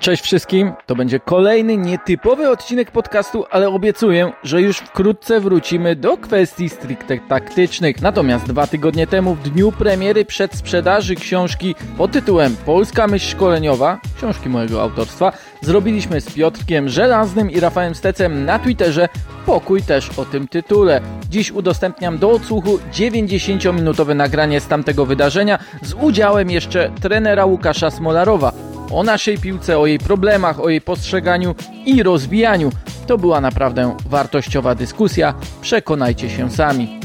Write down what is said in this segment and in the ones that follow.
Cześć wszystkim, to będzie kolejny nietypowy odcinek podcastu, ale obiecuję, że już wkrótce wrócimy do kwestii stricte taktycznych. Natomiast dwa tygodnie temu, w dniu premiery przedsprzedaży książki pod tytułem Polska myśl szkoleniowa, książki mojego autorstwa, zrobiliśmy z Piotrkiem Żelaznym i Rafałem Stecem na Twitterze pokój też o tym tytule. Dziś udostępniam do odsłuchu 90-minutowe nagranie z tamtego wydarzenia z udziałem jeszcze trenera Łukasza Smolarowa o naszej piłce, o jej problemach, o jej postrzeganiu i rozwijaniu. To była naprawdę wartościowa dyskusja, przekonajcie się sami.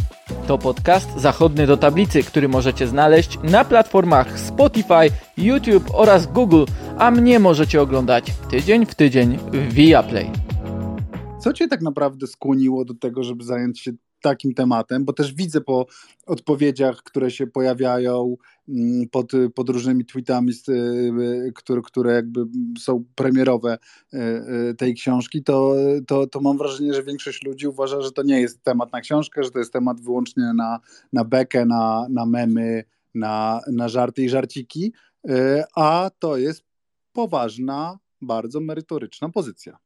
To podcast Zachodny do Tablicy, który możecie znaleźć na platformach Spotify, YouTube oraz Google, a mnie możecie oglądać tydzień w tydzień w Viaplay. Co Cię tak naprawdę skłoniło do tego, żeby zająć się takim tematem, bo też widzę po odpowiedziach, które się pojawiają mm, pod, pod różnymi tweetami, y, które, które jakby są premierowe y, y, tej książki, to, to, to mam wrażenie, że większość ludzi uważa, że to nie jest temat na książkę, że to jest temat wyłącznie na, na bekę, na, na memy, na, na żarty i żarciki, a to jest poważna, bardzo merytoryczna pozycja.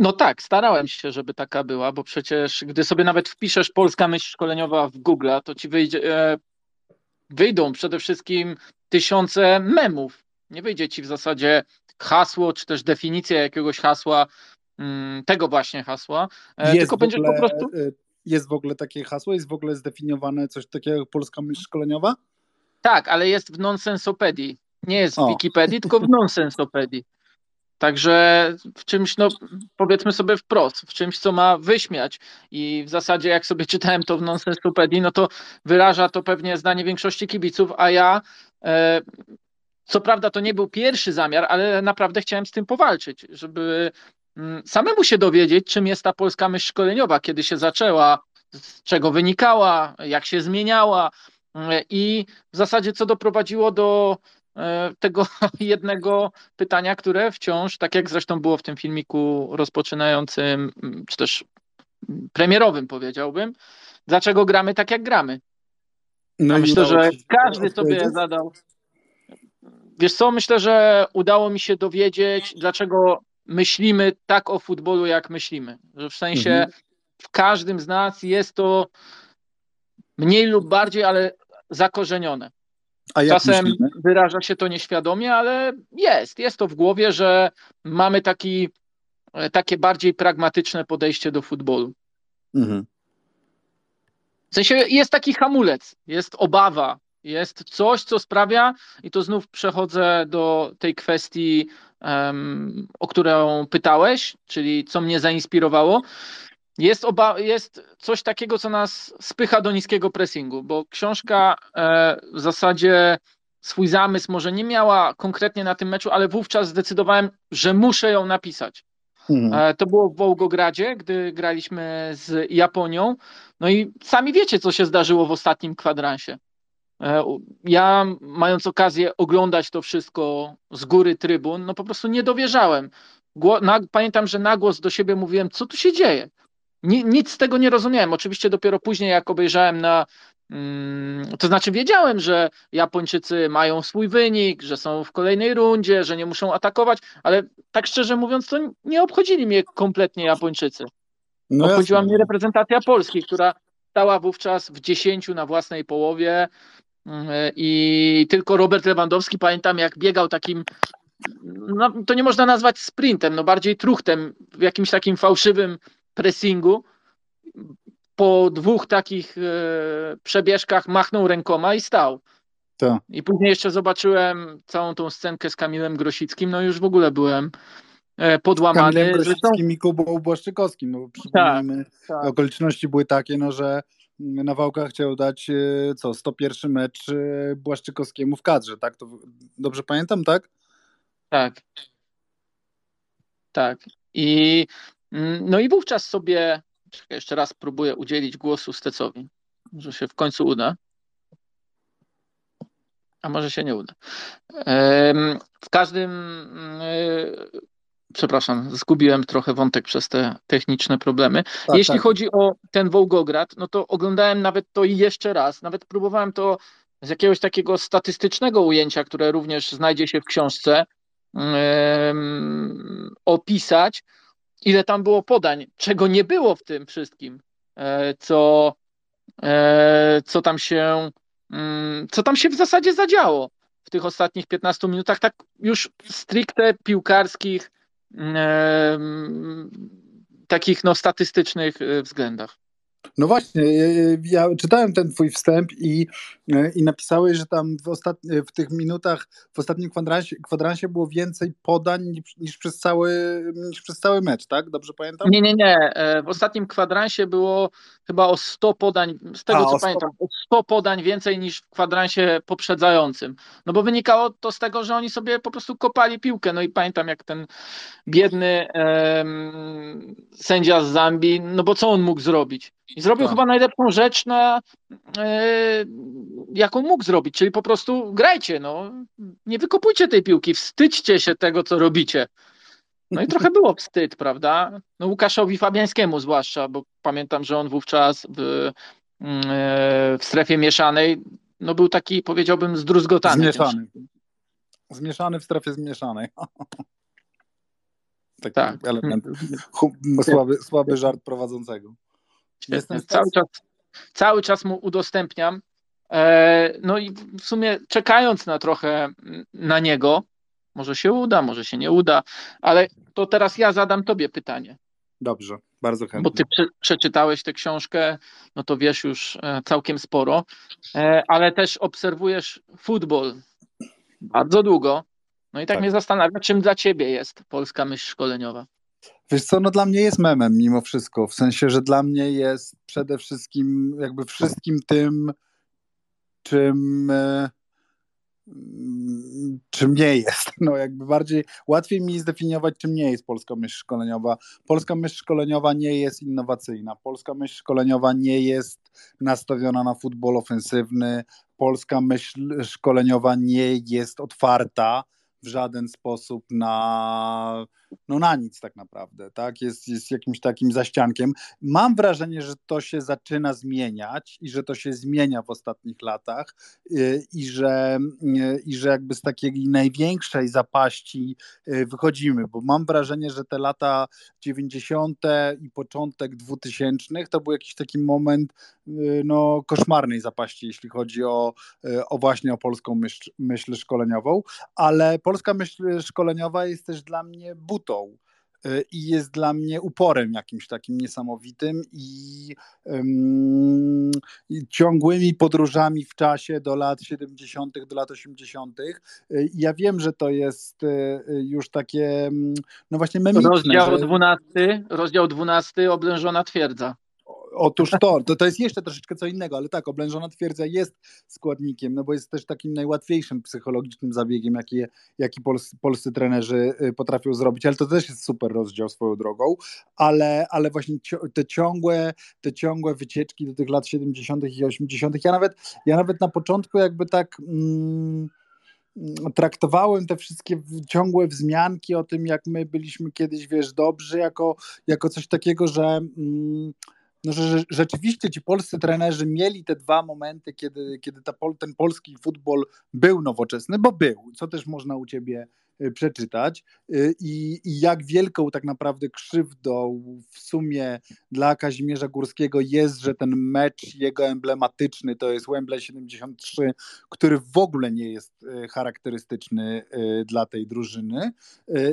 No tak, starałem się, żeby taka była, bo przecież gdy sobie nawet wpiszesz polska myśl szkoleniowa w Google, to ci wyjdzie, e, wyjdą przede wszystkim tysiące memów. Nie wyjdzie ci w zasadzie hasło, czy też definicja jakiegoś hasła, mm, tego właśnie hasła, e, jest tylko będziesz po prostu... E, jest w ogóle takie hasło? Jest w ogóle zdefiniowane coś takiego jak polska myśl szkoleniowa? Tak, ale jest w nonsensopedii. Nie jest w Wikipedii, tylko w nonsensopedii. Także w czymś, no powiedzmy sobie wprost, w czymś, co ma wyśmiać. I w zasadzie, jak sobie czytałem to w Nonsensopedii, no to wyraża to pewnie zdanie większości kibiców, a ja. E, co prawda to nie był pierwszy zamiar, ale naprawdę chciałem z tym powalczyć, żeby mm, samemu się dowiedzieć, czym jest ta polska myśl szkoleniowa, kiedy się zaczęła, z czego wynikała, jak się zmieniała e, i w zasadzie co doprowadziło do tego jednego pytania, które wciąż, tak jak zresztą było w tym filmiku rozpoczynającym, czy też premierowym powiedziałbym, dlaczego gramy tak, jak gramy. No myślę, że każdy sobie zadał. Wiesz co, myślę, że udało mi się dowiedzieć, dlaczego myślimy tak o futbolu, jak myślimy. Że w sensie mhm. w każdym z nas jest to mniej lub bardziej, ale zakorzenione. Czasem myślimy? wyraża się to nieświadomie, ale jest. Jest to w głowie, że mamy taki, e, takie bardziej pragmatyczne podejście do futbolu. Mhm. W sensie jest taki hamulec, jest obawa, jest coś, co sprawia, i to znów przechodzę do tej kwestii, um, o którą pytałeś, czyli co mnie zainspirowało. Jest, oba, jest coś takiego, co nas spycha do niskiego pressingu, bo książka e, w zasadzie swój zamysł może nie miała konkretnie na tym meczu, ale wówczas zdecydowałem, że muszę ją napisać. Mhm. E, to było w Wołgogradzie, gdy graliśmy z Japonią. No i sami wiecie, co się zdarzyło w ostatnim kwadransie. E, ja, mając okazję oglądać to wszystko z góry trybun, no po prostu nie dowierzałem. Gło, na, pamiętam, że na głos do siebie mówiłem, co tu się dzieje nic z tego nie rozumiałem. Oczywiście dopiero później, jak obejrzałem na. Mm, to znaczy, wiedziałem, że Japończycy mają swój wynik, że są w kolejnej rundzie, że nie muszą atakować, ale tak szczerze mówiąc, to nie obchodzili mnie kompletnie Japończycy. No Obchodziła mnie reprezentacja Polski, która stała wówczas w 10 na własnej połowie mm, i tylko Robert Lewandowski, pamiętam jak biegał takim, no, to nie można nazwać sprintem, no bardziej truchtem, w jakimś takim fałszywym pressingu, po dwóch takich e, przebieżkach machnął rękoma i stał. To. I później jeszcze zobaczyłem całą tą scenkę z Kamilem Grosickim, no już w ogóle byłem e, podłamany. Kamilem Grosickim i Kubą Błaszczykowskim, no przypomnijmy, tak, tak. okoliczności były takie, no że Nawałka chciał dać e, co, 101 mecz Błaszczykowskiemu w kadrze, tak? To dobrze pamiętam, tak? Tak. Tak. I no i wówczas sobie, jeszcze raz próbuję udzielić głosu Stecowi, że się w końcu uda. A może się nie uda. W każdym, mm, e, przepraszam, zgubiłem trochę wątek przez te techniczne problemy. Tak, Jeśli tak. chodzi o ten Wołgograd, no to oglądałem nawet to jeszcze raz, nawet próbowałem to z jakiegoś takiego statystycznego ujęcia, które również znajdzie się w książce, opisać, ile tam było podań, czego nie było w tym wszystkim, e, co, e, co tam się mm, co tam się w zasadzie zadziało w tych ostatnich 15 minutach, tak już stricte piłkarskich, takich no, statystycznych e, względach. No właśnie, ja czytałem ten twój wstęp i, i napisałeś, że tam w, ostatni, w tych minutach, w ostatnim kwadransie, kwadransie było więcej podań niż, niż, przez cały, niż przez cały mecz, tak? Dobrze pamiętam? Nie, nie, nie. E, w ostatnim kwadransie było chyba o 100 podań, z tego A, co pamiętam, o 100 podań więcej niż w kwadransie poprzedzającym. No bo wynikało to z tego, że oni sobie po prostu kopali piłkę. No i pamiętam, jak ten biedny em, sędzia z Zambii, no bo co on mógł zrobić? I zrobił tak. chyba najlepszą rzecz, na, e, jaką mógł zrobić, czyli po prostu grajcie, no. Nie wykopujcie tej piłki, wstydźcie się tego, co robicie. No i trochę było wstyd, prawda? No Łukaszowi Fabiańskiemu zwłaszcza, bo pamiętam, że on wówczas w, mm, e, w strefie mieszanej no był taki, powiedziałbym, zdruzgotany. Zmieszany. Zmieszany w strefie zmieszanej. Taki tak. element, słaby, słaby żart prowadzącego. Jestem cały czas, cały czas mu udostępniam. E, no i w sumie czekając na trochę na niego, może się uda, może się nie uda, ale to teraz ja zadam tobie pytanie. Dobrze, bardzo chętnie. Bo ty prze, przeczytałeś tę książkę, no to wiesz już e, całkiem sporo, e, ale też obserwujesz futbol bardzo długo. No i tak, tak. mnie zastanawia, czym dla ciebie jest polska myśl szkoleniowa. Wiesz co, no dla mnie jest memem mimo wszystko, w sensie, że dla mnie jest przede wszystkim jakby wszystkim tym, czym e, czym nie jest. No jakby bardziej, łatwiej mi zdefiniować, czym nie jest polska myśl szkoleniowa. Polska myśl szkoleniowa nie jest innowacyjna. Polska myśl szkoleniowa nie jest nastawiona na futbol ofensywny. Polska myśl szkoleniowa nie jest otwarta w żaden sposób na, no na nic tak naprawdę, tak? Jest, jest jakimś takim zaściankiem. Mam wrażenie, że to się zaczyna zmieniać i że to się zmienia w ostatnich latach y, i że, y, i że jakby z takiej największej zapaści y, wychodzimy, bo mam wrażenie, że te lata 90. i początek 2000 to był jakiś taki moment no, koszmarnej zapaści, jeśli chodzi o, o właśnie o polską myśl, myśl szkoleniową, ale polska myśl szkoleniowa jest też dla mnie butą y, i jest dla mnie uporem jakimś takim niesamowitym i, um, i, ciągłymi podróżami w czasie do lat 70., do lat 80. Y, ja wiem, że to jest y, już takie, mm, no właśnie memiczne. Rozdział, że... 12, rozdział 12, oblężona twierdza. Otóż to, to, to jest jeszcze troszeczkę co innego, ale tak, oblężona twierdza jest składnikiem, no bo jest też takim najłatwiejszym psychologicznym zabiegiem, jaki, jaki polscy, polscy trenerzy y, potrafią zrobić, ale to też jest super rozdział swoją drogą, ale, ale właśnie te ciągłe, te ciągłe wycieczki do tych lat 70. i 80. Ja nawet, ja nawet na początku jakby tak. Mm, traktowałem te wszystkie ciągłe wzmianki o tym, jak my byliśmy kiedyś, wiesz, dobrzy, jako, jako coś takiego, że mm, no, że rzeczywiście ci polscy trenerzy mieli te dwa momenty, kiedy, kiedy ta, ten polski futbol był nowoczesny, bo był, co też można u ciebie y, przeczytać. Y, I, i jak wielką tak naprawdę krzywdą w sumie dla Kazimierza Górskiego jest, że ten mecz jego emblematyczny to jest Wembley 73, który w ogóle nie jest y, charakterystyczny dla tej drużyny.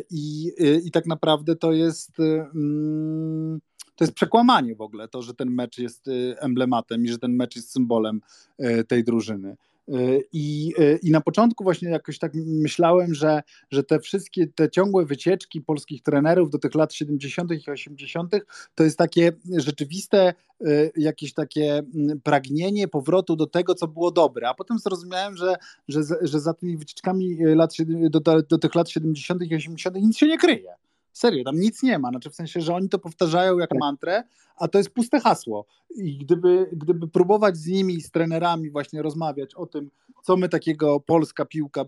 I, i tak naprawdę to jest mm, to jest przekłamanie w ogóle, to, że ten mecz jest y, emblematem i że ten mecz jest symbolem y, tej drużyny. Y, I, I na początku właśnie jakoś tak myślałem, że, że te wszystkie te ciągłe wycieczki polskich trenerów do tych lat 70. i 80. to jest takie rzeczywiste jakieś takie mm, pragnienie powrotu do tego, co było dobre. A potem zrozumiałem, że, że, że za tymi wycieczkami lat, do, do tych lat 70. i 80. nic się nie kryje. Serio, tam nic nie ma. Znaczy w sensie, że oni to powtarzają jak tak. mantrę, a to jest puste hasło. I gdyby, gdyby próbować z nimi, z trenerami właśnie rozmawiać o tym, co my takiego polska piłka,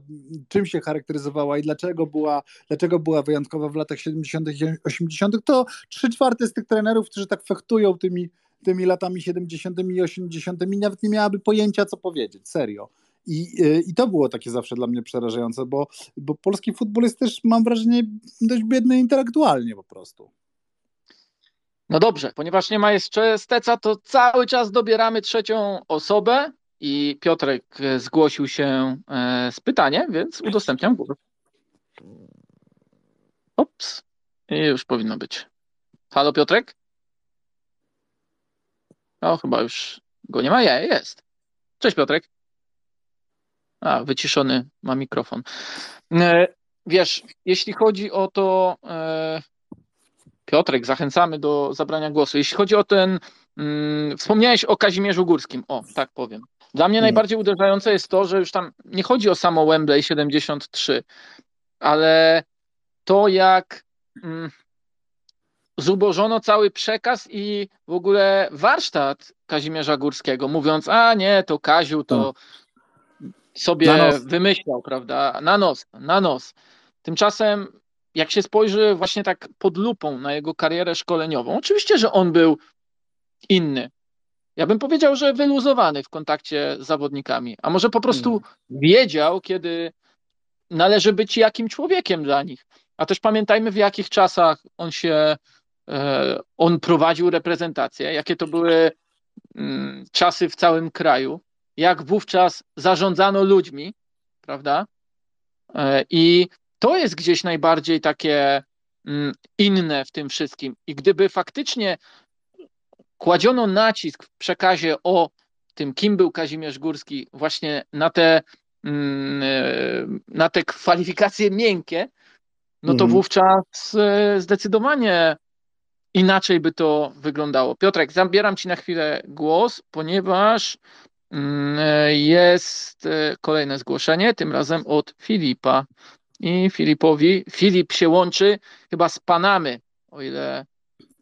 czym się charakteryzowała i dlaczego była, dlaczego była wyjątkowa w latach 70. i 80., to trzy czwarte z tych trenerów, którzy tak fechtują tymi, tymi latami 70. i 80., nawet nie miałaby pojęcia, co powiedzieć. Serio. I, y, I to było takie zawsze dla mnie przerażające, bo, bo polski futbol jest też, mam wrażenie, dość biedny intelektualnie po prostu. No dobrze, ponieważ nie ma jeszcze Steca, to cały czas dobieramy trzecią osobę i Piotrek zgłosił się e, z pytaniem, więc udostępniam głos. Ops, i już powinno być. Halo Piotrek? O, chyba już go nie ma. Ja jest. Cześć Piotrek. A, wyciszony ma mikrofon. E, wiesz, jeśli chodzi o to, e, Piotrek, zachęcamy do zabrania głosu. Jeśli chodzi o ten, mm, wspomniałeś o Kazimierzu Górskim, o, tak powiem. Dla mnie hmm. najbardziej uderzające jest to, że już tam nie chodzi o samo Wembley 73, ale to jak mm, zubożono cały przekaz i w ogóle warsztat Kazimierza Górskiego, mówiąc, a nie, to Kaziu to tak sobie wymyślał, prawda? Na nos, na nos. Tymczasem, jak się spojrzy właśnie tak pod lupą na jego karierę szkoleniową, oczywiście, że on był inny. Ja bym powiedział, że wyluzowany w kontakcie z zawodnikami, a może po prostu hmm. wiedział, kiedy należy być jakim człowiekiem dla nich. A też pamiętajmy, w jakich czasach on się, e, on prowadził reprezentację, jakie to były mm, czasy w całym kraju jak wówczas zarządzano ludźmi, prawda? E, I to jest gdzieś najbardziej takie mm, inne w tym wszystkim. I gdyby faktycznie kładziono nacisk w przekazie o tym, kim był Kazimierz Górski, właśnie na te, mm, e, na te kwalifikacje miękkie, no to mhm. wówczas e, zdecydowanie inaczej by to wyglądało. Piotrek, zabieram Ci na chwilę głos, ponieważ jest e, kolejne zgłoszenie, tym razem od Filipa. I Filipowi, Filip się łączy chyba z Panamy, o ile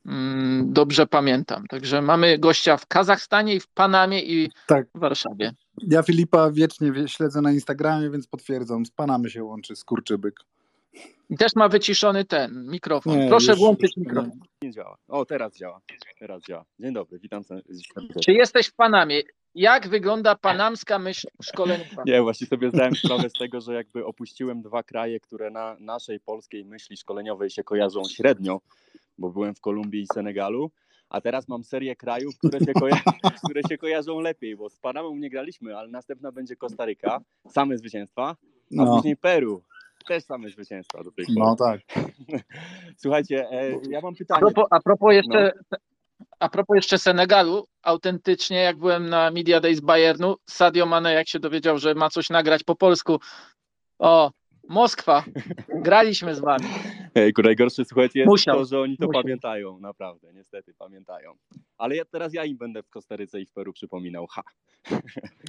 mm, dobrze pamiętam. Także mamy gościa w Kazachstanie i w Panamie i tak. w Warszawie. Ja Filipa wiecznie śledzę na Instagramie, więc potwierdzam, z Panamy się łączy, skurczybyk. I też ma wyciszony ten mikrofon. Nie, Proszę włączyć mikrofon. Nie działa. O, teraz działa. Teraz działa. Dzień dobry, witam serdecznie. Czy jesteś w Panamie? Jak wygląda panamska myśl szkoleniowa? Nie, właśnie sobie zdałem sprawę z tego, że jakby opuściłem dwa kraje, które na naszej polskiej myśli szkoleniowej się kojarzą średnio, bo byłem w Kolumbii i Senegalu, a teraz mam serię krajów, które się, koja które się kojarzą lepiej, bo z Panamą nie graliśmy, ale następna będzie Kostaryka, same zwycięstwa, a no. później Peru, też same zwycięstwa do tej pory. No tak. Słuchajcie, e, ja mam pytanie. A propos, a propos jeszcze, no. A propos jeszcze Senegalu, autentycznie jak byłem na Media Days Bayernu, Sadio Mane jak się dowiedział, że ma coś nagrać po polsku, o, Moskwa, graliśmy z wami. Ej, najgorsze słuchajcie jest Musiał. to, że oni to Musiał. pamiętają, naprawdę, niestety pamiętają. Ale ja, teraz ja im będę w Kostaryce i w Peru przypominał, ha.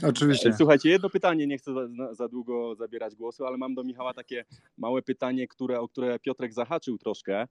Oczywiście. Słuchajcie, jedno pytanie, nie chcę za, za, długo zabierać głosu, ale mam do Michała takie małe pytanie, które, o które Piotrek zahaczył troszkę.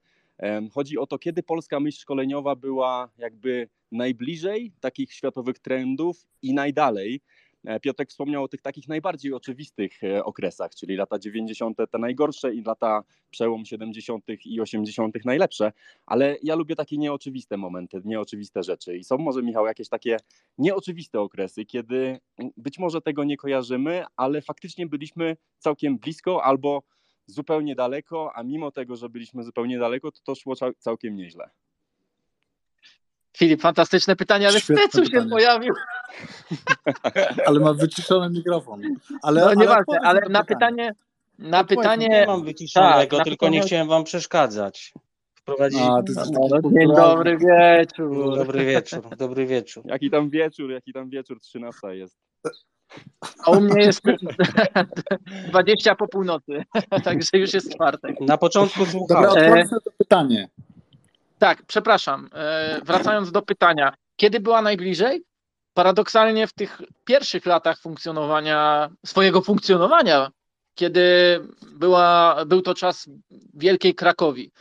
Chodzi o to, kiedy polska myśl szkoleniowa była jakby najbliżej takich światowych trendów i najdalej. E, Piotrek wspomniał o tych takich najbardziej oczywistych e, okresach, czyli lata 90. te najgorsze i lata przełom 70. i 80. najlepsze, ale ja lubię takie nieoczywiste momenty, nieoczywiste rzeczy i są może Michał jakieś takie nieoczywiste okresy, kiedy być może tego nie kojarzymy, ale faktycznie byliśmy całkiem blisko albo zupełnie daleko, a mimo tego, że byliśmy zupełnie daleko, to to szło całkiem nieźle. Filip, fantastyczne pytanie, ale Stecu się pojawił. ale ma wyciszony mikrofon. Ale, no nieważne, ale, ale na pytanie, na pytanie... Nie mam wyciszonego, tak, tylko pytanie... nie chciałem wam przeszkadzać. Wprowadzić... A, no, no, dzień dobry wieczór. Dobry wieczór, dobry wieczór. Jaki tam wieczór, jaki tam wieczór, 13 jest. A u mnie jest 20 po północy, także już jest czwartek. Na początku słuchałem. Dobra, to pytanie. Tak, przepraszam. E, wracając do pytania. Kiedy była najbliżej? Paradoksalnie w tych pierwszych latach funkcjonowania, swojego funkcjonowania, kiedy była, był to czas Wielkiej Krakowi,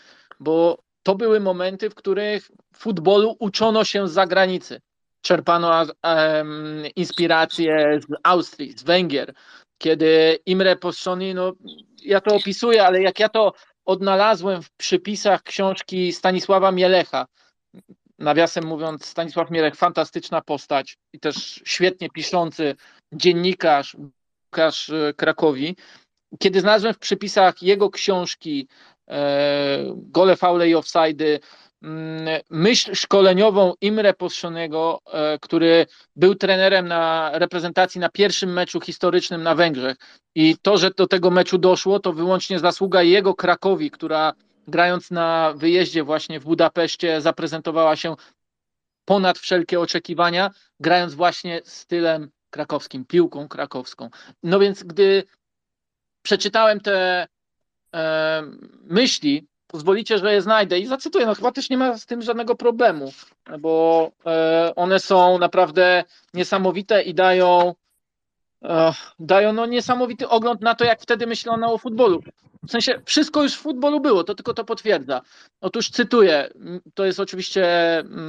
bo to były momenty, w których futbolu uczono się z zagranicy czerpano um, inspiracje z Austrii, z Węgier, kiedy Imre Poszoni, no ja to opisuję, ale jak ja to odnalazłem w przypisach książki Stanisława Mielecha, nawiasem mówiąc, Stanisław Mielech, fantastyczna postać i też świetnie piszący dziennikarz, piłkarz e, Krakowi. Kiedy znalazłem w przypisach jego książki Gole, faule i offsidy, mm, myśl szkoleniową Imre Poszonego, e, który był trenerem na reprezentacji na pierwszym meczu historycznym na Węgrzech. I to, że do tego meczu doszło, to wyłącznie zasługa jego Krakowi, która grając na wyjeździe właśnie w Budapeszcie zaprezentowała się ponad wszelkie oczekiwania, grając właśnie stylem krakowskim, piłką krakowską. No więc gdy przeczytałem te e, myśli, pozwolicie, że je znajdę. I zacytuję, no chyba też nie ma z tym żadnego problemu, bo e, one są naprawdę niesamowite i dają e, dają no niesamowity ogląd na to, jak wtedy myślono o futbolu. W sensie wszystko już w futbolu było, to tylko to potwierdza. Otóż cytuję, to jest oczywiście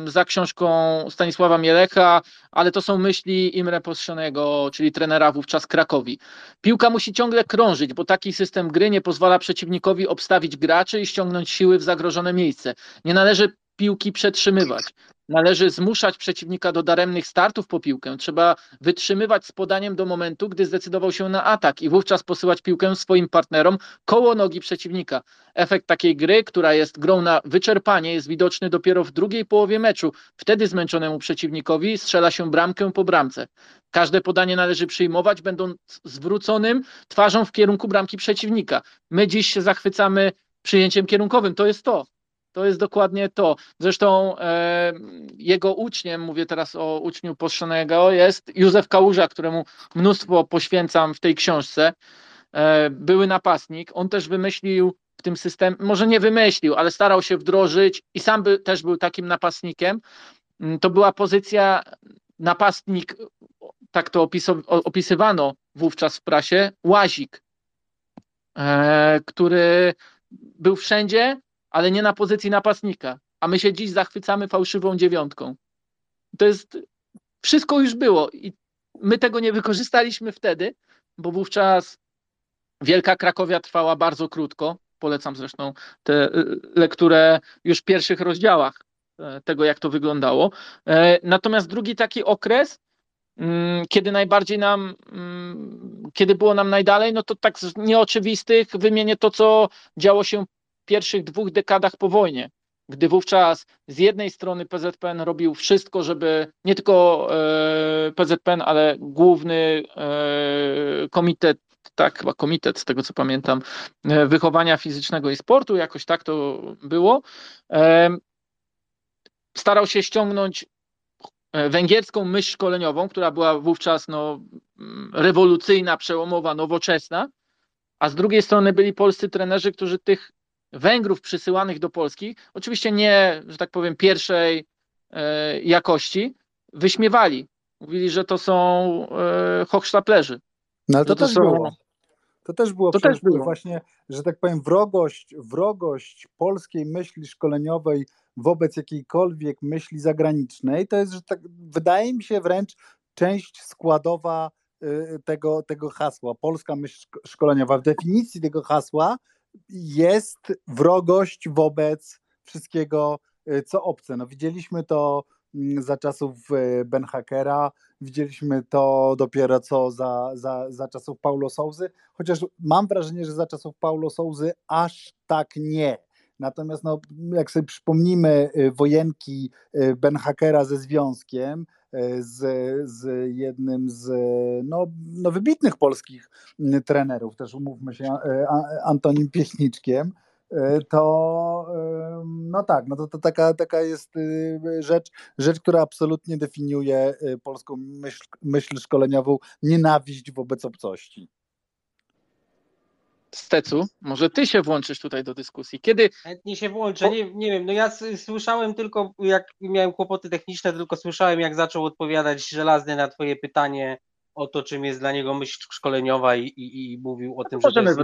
za książką Stanisława Mielecha, ale to są myśli Imre Postrzonego, czyli trenera wówczas Krakowi. Piłka musi ciągle krążyć, bo taki system gry nie pozwala przeciwnikowi obstawić graczy i ściągnąć siły w zagrożone miejsce. Nie należy piłki przetrzymywać. Należy zmuszać przeciwnika do daremnych startów po piłkę. Trzeba wytrzymywać z podaniem do momentu, gdy zdecydował się na atak i wówczas posyłać piłkę swoim partnerom koło nogi przeciwnika. Efekt takiej gry, która jest grą na wyczerpanie, jest widoczny dopiero w drugiej połowie meczu. Wtedy zmęczonemu przeciwnikowi strzela się bramkę po bramce. Każde podanie należy przyjmować, będąc zwróconym twarzą w kierunku bramki przeciwnika. My dziś się zachwycamy przyjęciem kierunkowym. To jest to. To jest dokładnie to. Zresztą e, jego uczniem, mówię teraz o uczniu Poszonego, jest Józef Kałuża, któremu mnóstwo poświęcam w tej książce. E, były napastnik. On też wymyślił w tym systemie, może nie wymyślił, ale starał się wdrożyć i sam by, też był takim napastnikiem. Mm, to była pozycja napastnik, tak to opisywano wówczas w prasie, łazik, e, który był wszędzie, ale nie na pozycji napastnika. A my się dziś zachwycamy fałszywą dziewiątką. To jest. Wszystko już było i my tego nie wykorzystaliśmy wtedy, bo wówczas Wielka Krakowia trwała bardzo krótko. Polecam zresztą tę y, lekturę już w pierwszych rozdziałach e, tego, jak to wyglądało. E, natomiast drugi taki okres, mm, kiedy najbardziej nam, mm, kiedy było nam najdalej, no to tak z nieoczywistych wymienię to, co działo się pierwszych dwóch dekadach po wojnie, gdy wówczas z jednej strony PZPN robił wszystko, żeby nie tylko e, PZPN, ale główny e, komitet, tak, chyba komitet, z tego co pamiętam, e, wychowania fizycznego i sportu, jakoś tak to było, starał się ściągnąć węgierską myśl szkoleniową, która była wówczas no, rewolucyjna, przełomowa, nowoczesna, a z drugiej strony byli polscy trenerzy, którzy tych Węgrów przysyłanych do Polski, oczywiście nie, że tak powiem, pierwszej e, jakości, wyśmiewali. Mówili, że to są e, hochsztaplerzy. No ale to, to też są... było. To też było, to też było właśnie, że tak powiem, wrogość, wrogość polskiej myśli szkoleniowej wobec jakiejkolwiek myśli zagranicznej, to jest, że tak, wydaje mi się wręcz część składowa y, tego, tego hasła, polska myśl szkoleniowa. W definicji tego hasła jest wrogość wobec wszystkiego, y, co obce. No, widzieliśmy to mm, za czasów y, Ben Hackera, widzieliśmy to dopiero co za, za, za czasów Paulo Souzy, chociaż mam wrażenie, że za czasów Paulo Souzy aż tak nie. Natomiast no, jak sobie przypomnimy y, wojenki Ben Hackera ze związkiem, z, z jednym z no, no wybitnych polskich trenerów, też umówmy się, e, Antonim Piechniczkiem, e, to no tak, no to, to taka, taka jest y, rzecz, rzecz, która absolutnie definiuje y, polską myśl, myśl szkoleniową, nienawiść wobec obcości. Stecu, może ty się włączysz tutaj do dyskusji. Kiedy. Chętnie się włączę. Nie, nie wiem, no ja słyszałem tylko, jak miałem kłopoty techniczne, tylko słyszałem, jak zaczął odpowiadać żelazny na twoje pytanie o to, czym jest dla niego myśl szkoleniowa i, i, i mówił o tym, że to jest.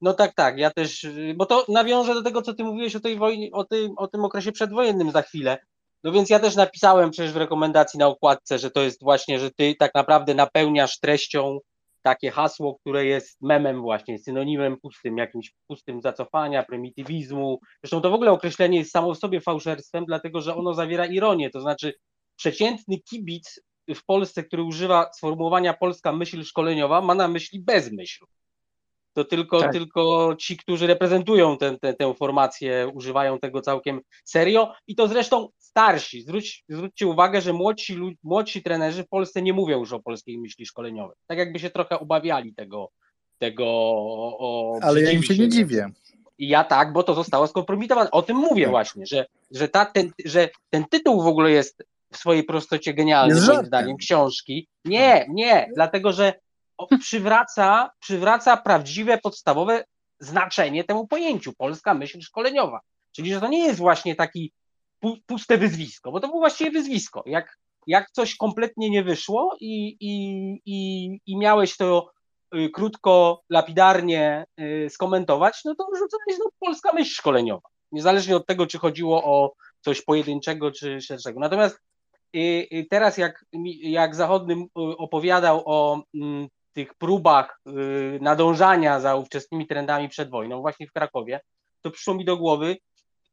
No tak, tak, ja też, bo to nawiążę do tego, co ty mówiłeś o tej wojnie, o tym, o tym okresie przedwojennym za chwilę. No więc ja też napisałem przecież w rekomendacji na okładce, że to jest właśnie, że ty tak naprawdę napełniasz treścią takie hasło, które jest memem właśnie, synonimem pustym, jakimś pustym zacofania, prymitywizmu. Zresztą to w ogóle określenie jest samo w sobie fałszerstwem, dlatego że ono zawiera ironię, to znaczy przeciętny kibic w Polsce, który używa sformułowania polska myśl szkoleniowa, ma na myśli bezmyśl. To tylko, tak. tylko ci, którzy reprezentują tę, tę, tę formację, używają tego całkiem serio. I to zresztą starsi. Zwróć, zwróćcie uwagę, że młodsi, młodsi trenerzy w Polsce nie mówią już o polskiej myśli szkoleniowej. Tak jakby się trochę obawiali tego. tego o, Ale ja im się nie dziwię. I ja tak, bo to zostało skompromitowane. O tym mówię tak. właśnie, że, że, ta, ten, że ten tytuł w ogóle jest w swojej prostocie genialny, moim zdaniem, książki. Nie, nie, dlatego że przywraca, przywraca prawdziwe, podstawowe znaczenie temu pojęciu polska myśl szkoleniowa. Czyli, że to nie jest właśnie taki puste wyzwisko, bo to było właściwie wyzwisko. Jak, jak coś kompletnie nie wyszło i, i, i, i miałeś to y, krótko, lapidarnie y, skomentować, no to rzucałeś no, polska myśl szkoleniowa. Niezależnie od tego, czy chodziło o coś pojedynczego, czy szerszego. Natomiast y, teraz, jak, jak Zachodnym opowiadał o mm, tych próbach y, nadążania za ówczesnymi trendami przed wojną, właśnie w Krakowie, to przyszło mi do głowy,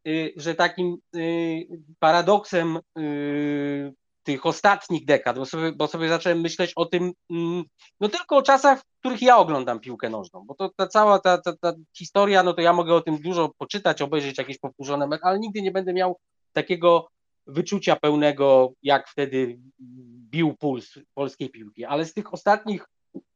y, że takim y, paradoksem tych ostatnich dekad, bo sobie, bo sobie zacząłem myśleć o tym, mm, no tylko o czasach, w których ja oglądam piłkę nożną, bo to ta cała ta, ta, ta historia, no to ja mogę o tym dużo poczytać, obejrzeć jakieś powtórzone, ale nigdy nie będę miał takiego wyczucia pełnego, jak wtedy bił puls polskiej piłki. Ale z tych ostatnich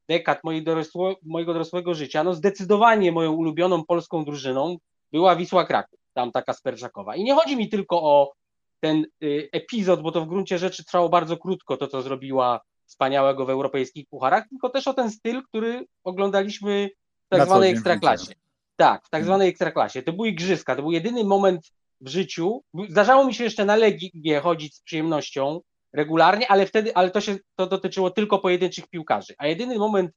dekad mojej dorosłe, mojego dorosłego życia, no zdecydowanie moją ulubioną polską drużyną była Wisła Kraków, tam taka Sperczakowa. I nie chodzi mi tylko o ten y, epizod, bo to w gruncie rzeczy trwało bardzo krótko, to co zrobiła wspaniałego w europejskich pucharach, tylko też o ten styl, który oglądaliśmy w tak zwanej ekstraklasie. Tak, w tak zwanej ekstraklasie. To były igrzyska, to był jedyny moment w życiu. Zdarzało mi się jeszcze na Legię chodzić z przyjemnością, regularnie, ale wtedy, ale to się to dotyczyło tylko pojedynczych piłkarzy. A jedyny moment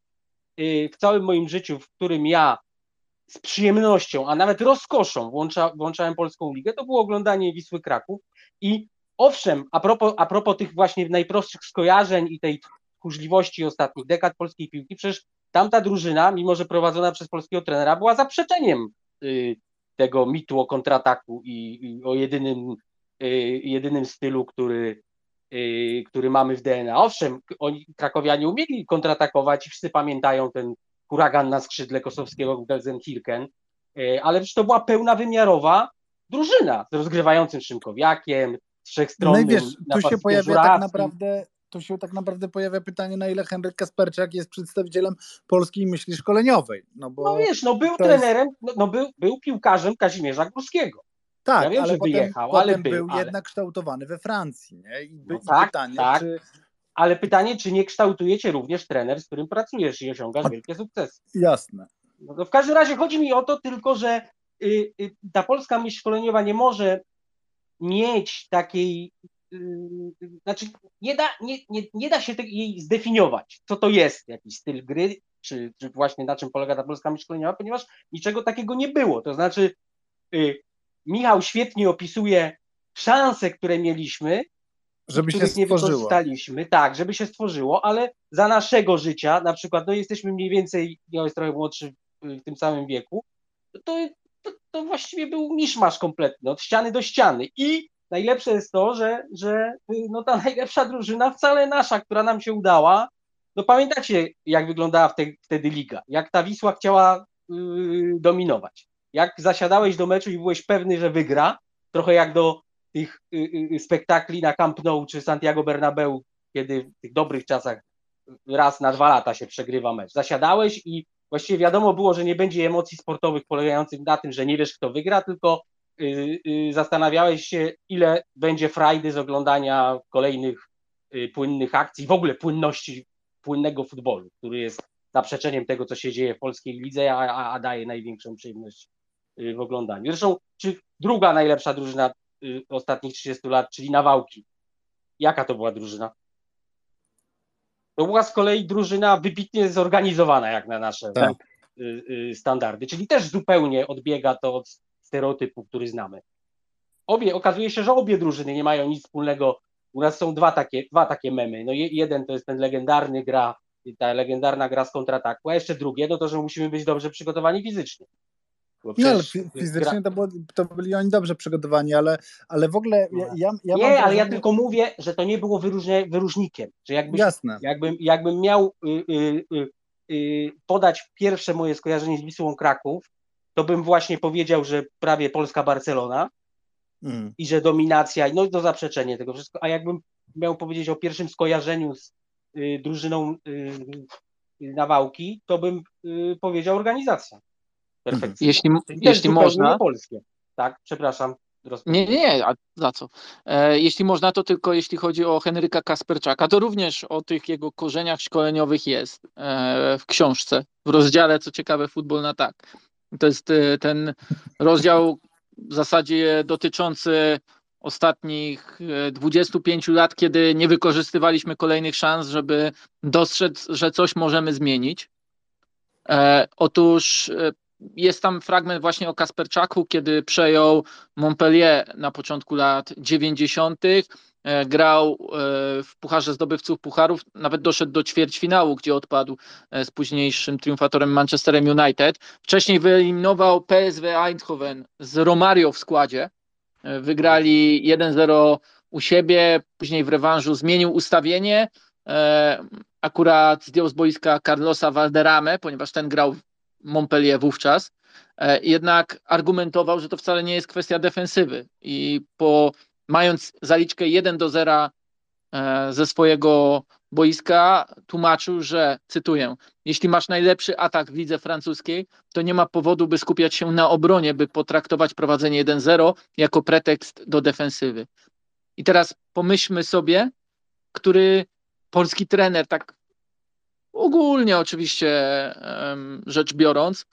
y, w całym moim życiu, w którym ja z przyjemnością, a nawet rozkoszą włącza, włączałem polską ligę, to było oglądanie Wisły Kraków. I owszem, a propos, a propos tych właśnie najprostszych skojarzeń i tej tchórzliwości ostatnich dekad polskiej piłki, przecież tamta drużyna, mimo że prowadzona przez polskiego trenera, była zaprzeczeniem y, tego mitu o kontrataku i, i o jedynym, y, jedynym stylu, który, który mamy w DNA. Owszem, oni, krakowianie umieli kontratakować i wszyscy pamiętają ten huragan na skrzydle kosowskiego Gelsenkirchen, y, ale przecież to była pełna wymiarowa drużyna z rozgrywającym Szymkowiakiem, wszechstronnym No i wiesz, tu się pojawia tak naprawdę tu się tak naprawdę pojawia pytanie, na ile Henryk Kasperczak jest przedstawicielem polskiej myśli szkoleniowej. No, bo no wiesz, no był trenerem, jest... no, no, był, był piłkarzem Kazimierza Górskiego. Tak, ja wiem, ale że potem, wyjechał, potem ale był, ale... jednak kształtowany we Francji. Nie? I, no tak, pytanie, tak. Czy... Ale pytanie, czy nie kształtujecie również trener, z którym pracujesz i osiągasz wielkie sukcesy? Jasne. No to w każdym razie chodzi mi o to tylko, że y, y, ta polska myśl szkoleniowa nie może mieć takiej, y, znaczy nie da, nie, nie, nie da się jej zdefiniować, co to jest jakiś styl gry, czy, czy właśnie na czym polega ta polska myśl szkoleniowa, ponieważ niczego takiego nie było. To znaczy Michał świetnie opisuje szanse, które mieliśmy, żeby się stworzyło. nie wykorzystaliśmy, tak, żeby się stworzyło, ale za naszego życia, na przykład, no jesteśmy mniej więcej, ja jest trochę młodszy w tym samym wieku, to, to, to właściwie był miszmasz kompletny, od ściany do ściany. I najlepsze jest to, że, że no ta najlepsza drużyna wcale nasza, która nam się udała, no pamiętacie, jak wyglądała wtedy, wtedy liga, jak ta Wisła chciała yy, dominować jak zasiadałeś do meczu i byłeś pewny, że wygra, trochę jak do tych y, y, y, spektakli na Camp Nou czy Santiago Bernabeu, kiedy w tych dobrych czasach raz na dwa lata się przegrywa mecz. Zasiadałeś i właściwie wiadomo było, że nie będzie emocji sportowych polegających na tym, że nie wiesz, kto wygra, tylko zastanawiałeś się, ile będzie frajdy z oglądania kolejnych płynnych akcji, w ogóle płynności płynnego futbolu, który jest zaprzeczeniem tego, co się dzieje w polskiej lidze, a, a daje największą przyjemność w oglądaniu. Zresztą, czy druga najlepsza drużyna y, ostatnich 30 lat, czyli Nawałki, jaka to była drużyna? To była z kolei drużyna wybitnie zorganizowana, jak na nasze tak. Y, standardy, czyli też zupełnie odbiega to od stereotypu, który znamy. Obie, okazuje się, że obie drużyny nie mają nic wspólnego. U nas są dwa takie, dwa takie memy. No jeden to jest ten legendarny gra, ta legendarna gra z kontrataku, a jeszcze drugie, no to, że musimy być dobrze przygotowani fizycznie. No, ale fizycznie to, było, to byli oni dobrze przygotowani, ale, ale w ogóle ja, ja, ja Nie, ale ja tylko mówię, że to nie było wyróżnie, wyróżnikiem, że jakbyś, Jasne. Jakbym, jakbym miał y, y, y, y, podać pierwsze moje skojarzenie z Wisłą Kraków, to bym właśnie powiedział, że prawie Polska Barcelona mm. i że dominacja, no to zaprzeczenie tego wszystko, a jakbym miał powiedzieć o pierwszym skojarzeniu z y, drużyną y, Nawałki, to bym powiedział organizacja. Perfekcyjna. Jeśli, jeśli można. polskie. Tak, przepraszam. Nie, nie, a za co? E, jeśli można, to tylko jeśli chodzi o Henryka Kasperczaka, to również o tych jego korzeniach szkoleniowych jest e, w książce, w rozdziale, co ciekawe, futbol na tak. To jest e, ten rozdział w zasadzie dotyczący ostatnich 25 e, lat, kiedy nie wykorzystywaliśmy kolejnych szans, żeby dostrzec, że coś możemy zmienić. E, otóż jest tam fragment właśnie o Kasperczaku, kiedy przejął Montpellier na początku lat 90. E, grał e, w Pucharze Zdobywców Pucharów, nawet doszedł do ćwierćfinału, gdzie odpadł e, z późniejszym triumfatorem Manchesterem United. Wcześniej wyeliminował PSV Eindhoven z Romario w składzie. Wygrali 1-0 u siebie, później w rewanżu zmienił ustawienie. Akurat zdjął z boiska Carlosa Valderame, ponieważ ten grał Montpellier wówczas, e, jednak argumentował, że to wcale nie jest kwestia defensywy i po mając zaliczkę 1 do 0 e, ze swojego boiska, tłumaczył, że, cytuję, jeśli masz najlepszy atak w lidze francuskiej, to nie ma powodu, by skupiać się na obronie, by potraktować prowadzenie 1-0 jako pretekst do defensywy. I teraz pomyślmy sobie, który polski trener tak ogólnie oczywiście rzecz biorąc,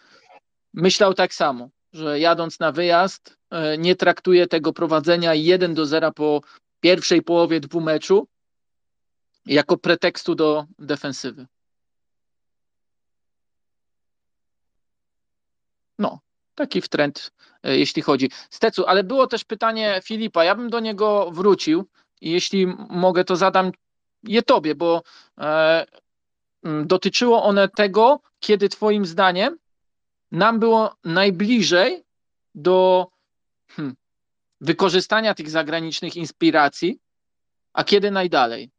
myślał tak samo, że jadąc na wyjazd e, nie traktuje tego prowadzenia 1 do 0 po pierwszej połowie dwumeczu jako pretekstu do defensywy. No, taki trend, e, jeśli chodzi. Stecu, ale było też pytanie Filipa, ja bym do niego wrócił i jeśli mogę, to zadam je tobie, bo e, dotyczyło one tego, kiedy Twoim zdaniem nam było najbliżej do hmm, wykorzystania tych zagranicznych inspiracji, a kiedy najdalej.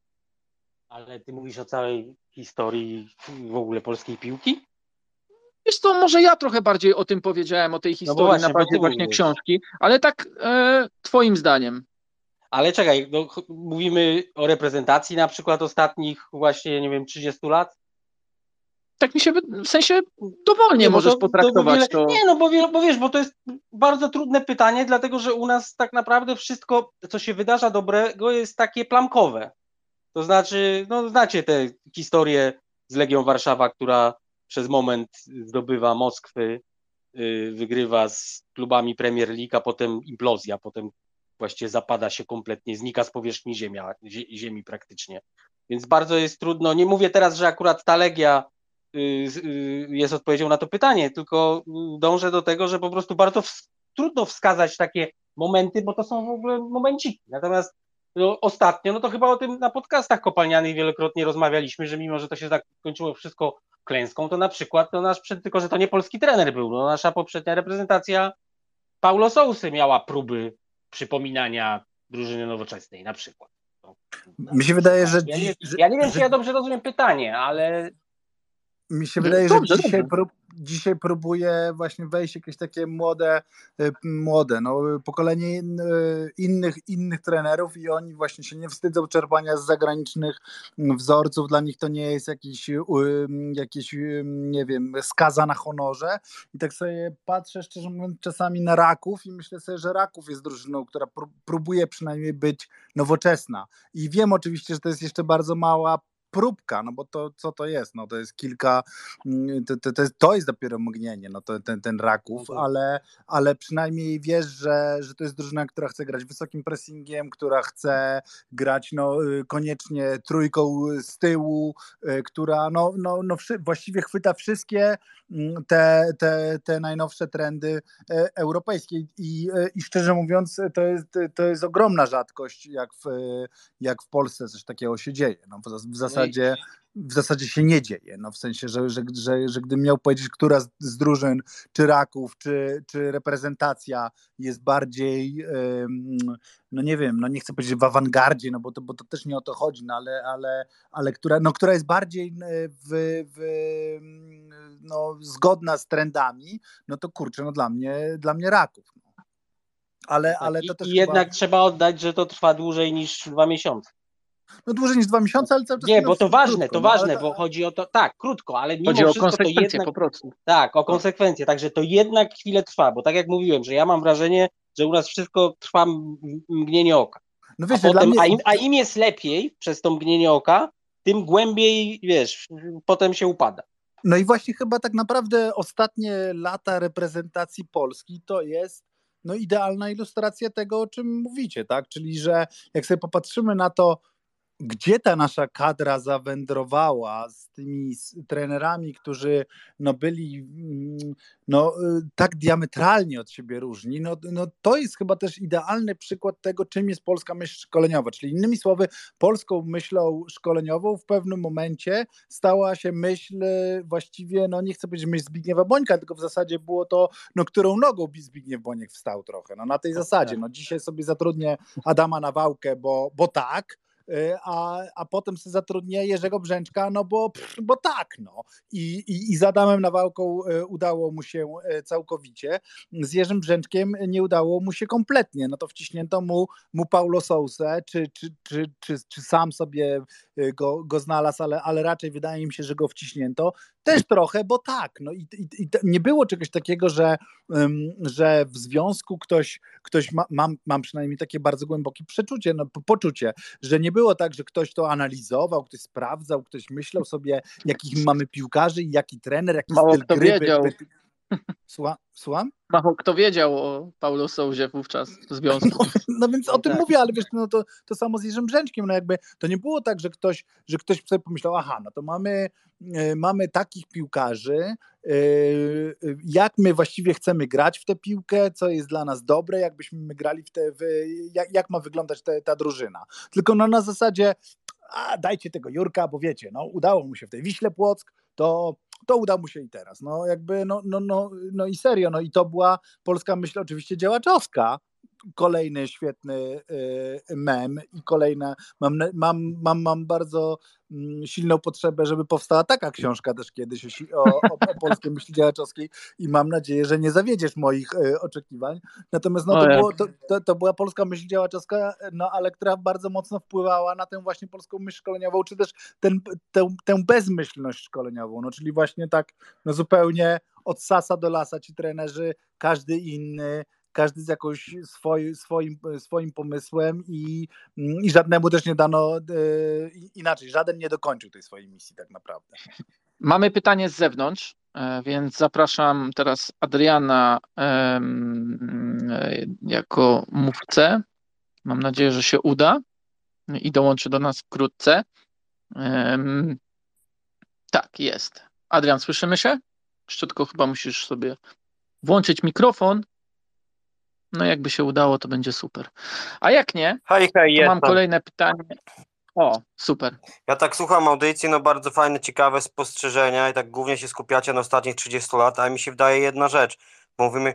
Ale ty mówisz o całej historii w ogóle polskiej piłki? Jest to może ja trochę bardziej o tym powiedziałem, o tej no historii no właśnie, na bazie właśnie książki, ale tak e, twoim zdaniem. Ale czekaj, no, mówimy o reprezentacji na przykład ostatnich właśnie, nie wiem, 30 lat? Tak mi się, w sensie dowolnie nie, możesz to, potraktować to, to. Nie, no bo, bo wiesz, bo to jest bardzo trudne pytanie, dlatego że u nas tak naprawdę wszystko, co się wydarza dobrego jest takie plamkowe. To znaczy, no znacie tę historię z Legią Warszawa, która przez moment zdobywa Moskwy, yy, wygrywa z klubami Premier League, a potem implozja, potem właściwie zapada się kompletnie, znika z powierzchni ziemia, ziemi praktycznie. Więc bardzo jest trudno. Nie mówię teraz, że akurat ta Legia y, y, jest odpowiedzią na to pytanie, tylko dążę do tego, że po prostu bardzo trudno wskazać takie momenty, bo to są w ogóle momenciki. Natomiast no, ostatnio, no to chyba o tym na podcastach kopalnianych wielokrotnie rozmawialiśmy, że mimo, że to się tak kończyło wszystko klęską, to na przykład to nasz, tylko że to nie polski trener był, no, nasza poprzednia reprezentacja Paulo Sousy miała próby przypominania drużyny nowoczesnej na przykład. No, Mi się wydaje, że... Ja nie, ja nie wiem, że, czy ja dobrze rozumiem pytanie, ale... Mi się wydaje, że dzisiaj, dzisiaj próbuje właśnie wejść jakieś takie młode, y, młode no, pokolenie y, innych, innych trenerów i oni właśnie się nie wstydzą czerpania z zagranicznych wzorców. Dla nich to nie jest jakiś, y, jakiś nie wiem, skaza na honorze. I tak sobie patrzę szczerze mówiąc czasami na Raków i myślę sobie, że Raków jest drużyną, która próbuje przynajmniej być nowoczesna. I wiem oczywiście, że to jest jeszcze bardzo mała próbka, no bo to co to jest? No to jest kilka, mm, to, to, to, jest, to jest dopiero mgnienie, no to, ten, ten Raków, no ale, ale przynajmniej wiesz, że, że to jest drużyna, która chce grać wysokim pressingiem, która chce grać no, y, koniecznie trójką z tyłu, y, która no, no, no właściwie chwyta wszystkie mm, te, te, te najnowsze trendy e, europejskie i, e, i szczerze mówiąc to jest, to jest ogromna rzadkość, jak w, jak w Polsce coś takiego się dzieje. No, w zasadzie zasadzie w zasadzie się nie dzieje. No w sensie, że, że, że, że gdybym miał powiedzieć, która z, z drużyn, czy Raków, czy, czy reprezentacja jest bardziej, no nie wiem, no nie chcę powiedzieć w awangardzie, no bo to, bo to też nie o to chodzi, no ale, ale, ale która, no, która jest bardziej w, w, no, zgodna z trendami, no to kurczę, no dla mnie, dla mnie Raków. No. Ale, ale to też I jednak trzeba oddać, że to trwa dłużej niż dwa miesiące. No dłużej niż dwa miesiące, ale cały czas. Nie, bo to ważne, krótko, to no, ważne, bo chodzi o to, tak, krótko, ale mimo chodzi wszystko o konsekwencje to jednak, po prostu. Tak, o konsekwencje, także to jednak chwilę trwa, bo tak jak mówiłem, że ja mam wrażenie, że u nas wszystko trwa mgnienie oka. No wiesz, a, potem, mnie... a, im, a im jest lepiej przez to mgnienie oka, tym głębiej, wiesz, potem się upada. No i właśnie chyba tak naprawdę ostatnie lata reprezentacji Polski to jest no idealna ilustracja tego, o czym mówicie, tak? Czyli, że jak sobie popatrzymy na to, gdzie ta nasza kadra zawędrowała z tymi trenerami, którzy no byli mm, no, y, tak diametralnie od siebie różni, no, no to jest chyba też idealny przykład tego, czym jest polska myśl szkoleniowa. Czyli innymi słowy, polską myślą szkoleniową w pewnym momencie stała się myśl y, właściwie, no nie chcę powiedzieć myśl Zbigniewa Bońka, tylko w zasadzie było to, no którą nogą Zbigniew Boniek wstał trochę. No na tej zasadzie, no dzisiaj sobie zatrudnię Adama Nawałkę, bo, bo tak, a, a potem sobie zatrudnię Jerzego Brzęczka, no bo, pff, bo tak, no. I, i, I z Adamem Nawałką y, udało mu się y, całkowicie, z Jerzym Brzęczkiem nie udało mu się kompletnie, no to wciśnięto mu, mu Paulo Sousę, czy, czy, czy, czy, czy sam sobie go, go znalazł, ale, ale raczej wydaje mi się, że go wciśnięto, też trochę, bo tak, no i, i, i nie było czegoś takiego, że, um, że w związku ktoś, ktoś ma, mam, mam przynajmniej takie bardzo głębokie przeczucie, no, poczucie, że nie było tak, że ktoś to analizował, ktoś sprawdzał, ktoś myślał sobie, jakich mamy piłkarzy i jaki trener, jaki Mało styl gry. Wiedział. By, by... Słucham? Mało kto wiedział o Paulo Souzie wówczas w związku. No, no więc o tym tak. mówię, ale wiesz, no to, to samo z Jerzym Brzęczkiem, no jakby to nie było tak, że ktoś, że ktoś sobie pomyślał, aha, no to mamy, e, mamy takich piłkarzy, e, jak my właściwie chcemy grać w tę piłkę, co jest dla nas dobre, jakbyśmy my grali w te, jak, jak ma wyglądać te, ta drużyna. Tylko no na zasadzie, a dajcie tego Jurka, bo wiecie, no udało mu się w tej Wiśle Płock, to to uda mu się i teraz. No jakby, no, no, no, no i serio, no i to była polska myśl oczywiście działaczowska, kolejny świetny y, mem i kolejne, mam, mam, mam, mam bardzo mm, silną potrzebę, żeby powstała taka książka też kiedyś o, o, o polskiej myśli działaczowskiej i mam nadzieję, że nie zawiedziesz moich y, oczekiwań. Natomiast no, to, było, to, to, to, była polska myśl działaczowska, no ale która bardzo mocno wpływała na tę właśnie polską myśl szkoleniową, czy też ten, tę, tę bezmyślność szkoleniową, no czyli właśnie tak no zupełnie od sasa do lasa ci trenerzy, każdy inny, każdy z jakąś swoi, swoim, swoim pomysłem i, i żadnemu też nie dano e, inaczej, żaden nie dokończył tej swojej misji tak naprawdę. Mamy pytanie z zewnątrz, e, więc zapraszam teraz Adriana e, jako mówcę. Mam nadzieję, że się uda i dołączy do nas wkrótce. Tak, jest. Adrian, słyszymy się? Jeszcze tylko chyba musisz sobie włączyć mikrofon no jakby się udało, to będzie super. A jak nie, hej, hej, to mam kolejne pytanie. O, super. Ja tak słucham audycji, no bardzo fajne, ciekawe spostrzeżenia i tak głównie się skupiacie na ostatnich 30 latach, a mi się wydaje jedna rzecz. Mówimy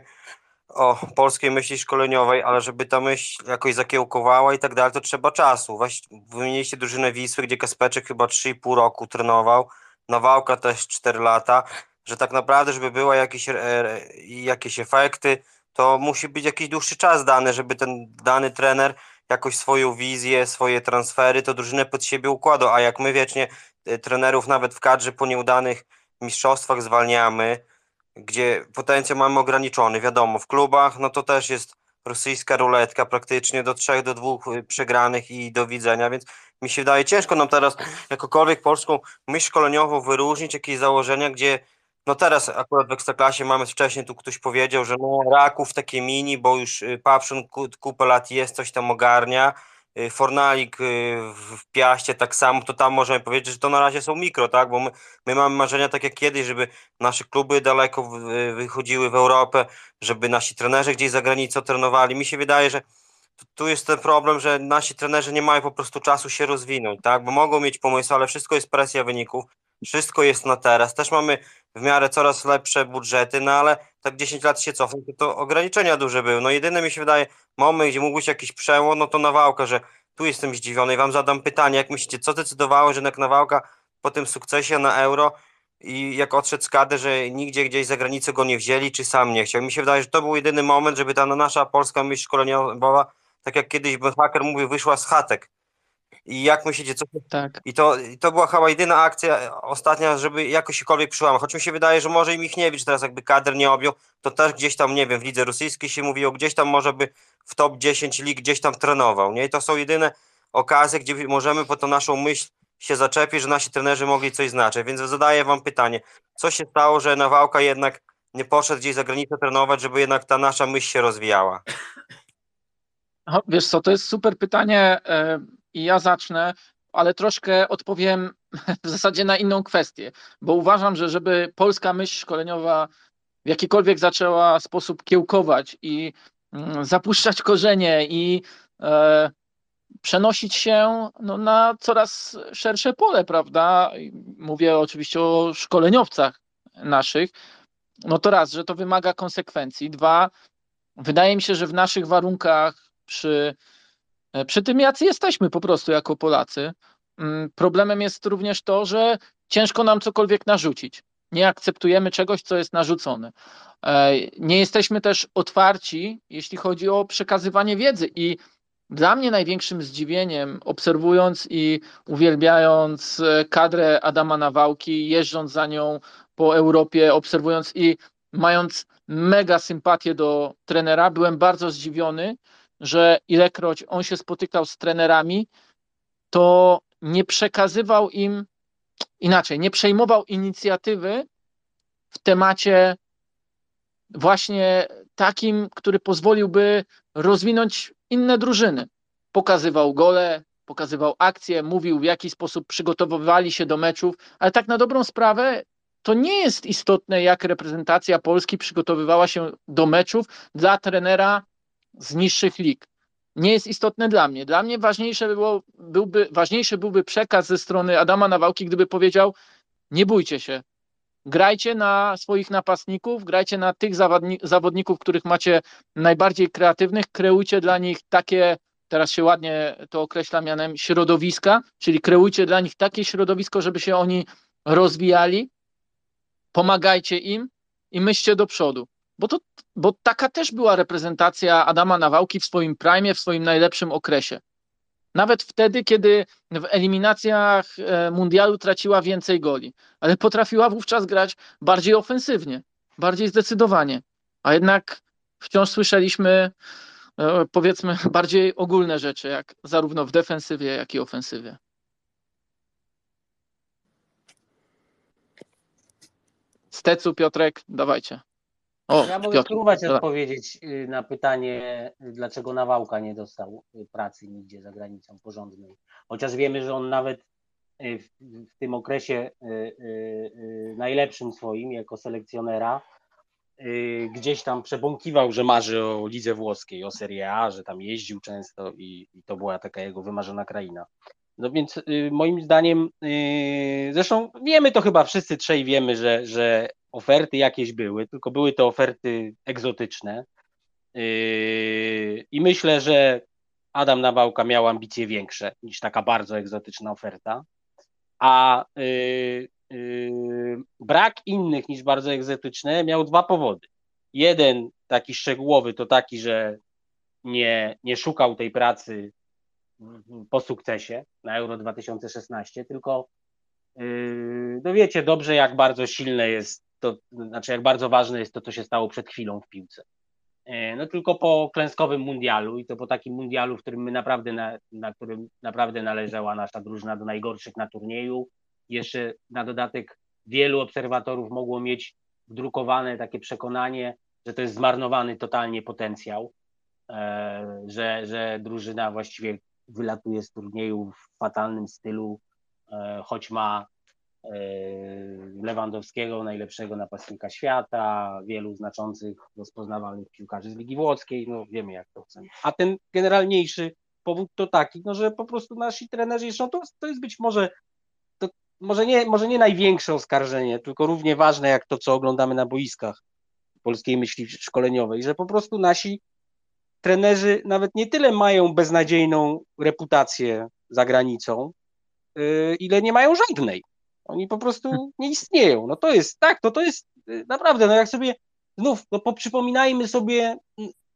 o polskiej myśli szkoleniowej, ale żeby ta myśl jakoś zakiełkowała i tak dalej, to trzeba czasu. Weź, wymieniliście drużynę Wisły, gdzie Kaspeczek chyba 3,5 roku trenował, Nawałka też 4 lata, że tak naprawdę, żeby były jakieś, e, jakieś efekty, to musi być jakiś dłuższy czas dany, żeby ten dany trener jakoś swoją wizję, swoje transfery, to drużynę pod siebie układał, a jak my wiecznie y, trenerów nawet w kadrze po nieudanych mistrzostwach zwalniamy, gdzie potencjał mamy ograniczony, wiadomo, w klubach, no to też jest rosyjska ruletka, praktycznie do trzech, do dwóch y, przegranych i do widzenia, więc mi się wydaje ciężko nam teraz jakokolwiek polską myśl szkoleniową wyróżnić, jakieś założenia, gdzie no teraz akurat w Ekstraklasie mamy, wcześniej tu ktoś powiedział, że no Raków takie mini, bo już y, Papszyn kupę lat jest, coś tam ogarnia, y, Fornalik y, w Piaście tak samo, to tam możemy powiedzieć, że to na razie są mikro, tak, bo my, my mamy marzenia tak jak kiedyś, żeby nasze kluby daleko wychodziły w Europę, żeby nasi trenerzy gdzieś za granicą trenowali. Mi się wydaje, że tu jest ten problem, że nasi trenerzy nie mają po prostu czasu się rozwinąć, tak? Bo mogą mieć pomysły, ale wszystko jest presja wyników, wszystko jest na teraz. Też mamy w miarę coraz lepsze budżety, no ale tak 10 lat się cofnę, to, to ograniczenia duże były. No jedyne mi się wydaje, moment, gdzie mógł być jakiś przełom, no to Nawałka, że tu jestem zdziwiony i wam zadam pytanie, jak myślicie, co decydowało, że jednak Nawałka po tym sukcesie na Euro i jak odszedł z kady, że nigdzie gdzieś za granicę go nie wzięli, czy sam nie chciał. Mi się wydaje, że to był jedyny moment, żeby ta nasza polska myśl szkoleniowa, tak jak kiedyś Hacker mówił, wyszła z chatek. I jak myślicie, co... Tak. I to, I to była chyba jedyna akcja ostatnia, żeby jakkolwiek przyłamać. Choć mi się wydaje, że może i Michniewicz teraz jakby kader nie objął, to też gdzieś tam, nie wiem, w lidze rosyjskiej się mówiło, gdzieś tam może by w top 10 lig gdzieś tam trenował, nie? I to są jedyne okazje, gdzie możemy po tą naszą myśl się zaczepić, że nasi trenerzy mogli coś znaczyć. Więc zadaję wam pytanie, co się stało, że Nawałka jednak nie poszedł gdzieś za granicę trenować, żeby jednak ta nasza myśl się rozwijała? Wiesz co, to jest super pytanie e, i ja zacznę, ale troszkę odpowiem w zasadzie na inną kwestię, bo uważam, że żeby polska myśl szkoleniowa w jakikolwiek zaczęła sposób kiełkować i mm, zapuszczać korzenie i e, przenosić się no, na coraz szersze pole, prawda? Mówię oczywiście o szkoleniowcach naszych. No to raz, że to wymaga konsekwencji. Dwa, wydaje mi się, że w naszych warunkach, przy, przy tym, jacy jesteśmy po prostu jako Polacy, mm, problemem jest również to, że ciężko nam cokolwiek narzucić. Nie akceptujemy czegoś, co jest narzucone. E, nie jesteśmy też otwarci, jeśli chodzi o przekazywanie wiedzy i dla mnie największym zdziwieniem, obserwując i uwielbiając e, kadrę Adama Nawałki, jeżdżąc za nią po Europie, obserwując i mając mega sympatię do trenera, byłem bardzo zdziwiony, że ilekroć on się spotykał z trenerami, to nie przekazywał im inaczej, nie przejmował inicjatywy w temacie właśnie takim, który pozwoliłby rozwinąć inne drużyny. Pokazywał gole, pokazywał akcje, mówił w jaki sposób przygotowywali się do meczów, ale tak na dobrą sprawę to nie jest istotne, jak reprezentacja Polski przygotowywała się do meczów dla trenera z niższych lig. Nie jest istotne dla mnie. Dla mnie ważniejsze było, byłby, ważniejszy byłby przekaz ze strony Adama Nawałki, gdyby powiedział: Nie bójcie się, grajcie na swoich napastników, grajcie na tych zawodników, których macie najbardziej kreatywnych, kreujcie dla nich takie, teraz się ładnie to określa mianem środowiska, czyli kreujcie dla nich takie środowisko, żeby się oni rozwijali, pomagajcie im i myślcie do przodu. Bo, to, bo taka też była reprezentacja Adama Nawałki w swoim prime, w swoim najlepszym okresie. Nawet wtedy, kiedy w eliminacjach e, mundialu traciła więcej goli, ale potrafiła wówczas grać bardziej ofensywnie, bardziej zdecydowanie. A jednak wciąż słyszeliśmy, e, powiedzmy, bardziej ogólne rzeczy, jak zarówno w defensywie, jak i ofensywie. Stecu, Piotrek, dawajcie. O, ja mogę Piotr, spróbować odpowiedzieć y, na pytanie, dlaczego Nawałka nie dostał y, pracy nigdzie za granicą porządnej. Chociaż wiemy, że on nawet y, w, w tym okresie najlepszym swoim jako selekcjonera gdzieś tam przebąkiwał, że marzy o lidze włoskiej, o Serie A, że tam jeździł często i, i to była taka jego wymarzona kraina. No więc moim zdaniem, zresztą wiemy to chyba wszyscy trzej wiemy, że, że oferty jakieś były, tylko były to oferty egzotyczne. Yy, I myślę, że Adam Nawałka miał ambicje większe niż taka bardzo egzotyczna oferta. A brak innych niż bardzo egzotyczne miał dwa powody. Jeden taki szczegółowy to taki, że nie, nie szukał tej pracy po sukcesie na Euro 2016, tylko no wiecie dobrze, jak bardzo silne jest to znaczy jak bardzo ważne jest to, co się stało przed chwilą w piłce. E, no tylko po klęskowym mundialu i to po takim mundialu, w którym my naprawdę, na, na którym naprawdę należała nasza drużyna do najgorszych na turnieju. Jeszcze na dodatek wielu obserwatorów mogło mieć wdrukowane takie przekonanie, że to jest zmarnowany totalnie potencjał, e, że, że drużyna właściwie wylatuje z turnieju w fatalnym stylu, e, choć ma Lewandowskiego, najlepszego napastnika świata, wielu znaczących, rozpoznawalnych piłkarzy z Ligi Włoskiej, no wiemy jak to chcemy. A ten generalniejszy powód to taki, no, że po prostu nasi trenerzy, no to, to jest być może to może nie, może nie największe oskarżenie, tylko równie ważne jak to, co oglądamy na boiskach polskiej myśli szkoleniowej, że po prostu nasi trenerzy nawet nie tyle mają beznadziejną reputację za granicą, yy, ile nie mają żadnej. Oni po prostu nie istnieją. No to jest, tak, to to jest yy, naprawdę, no jak sobie, znów, no poprzypominajmy sobie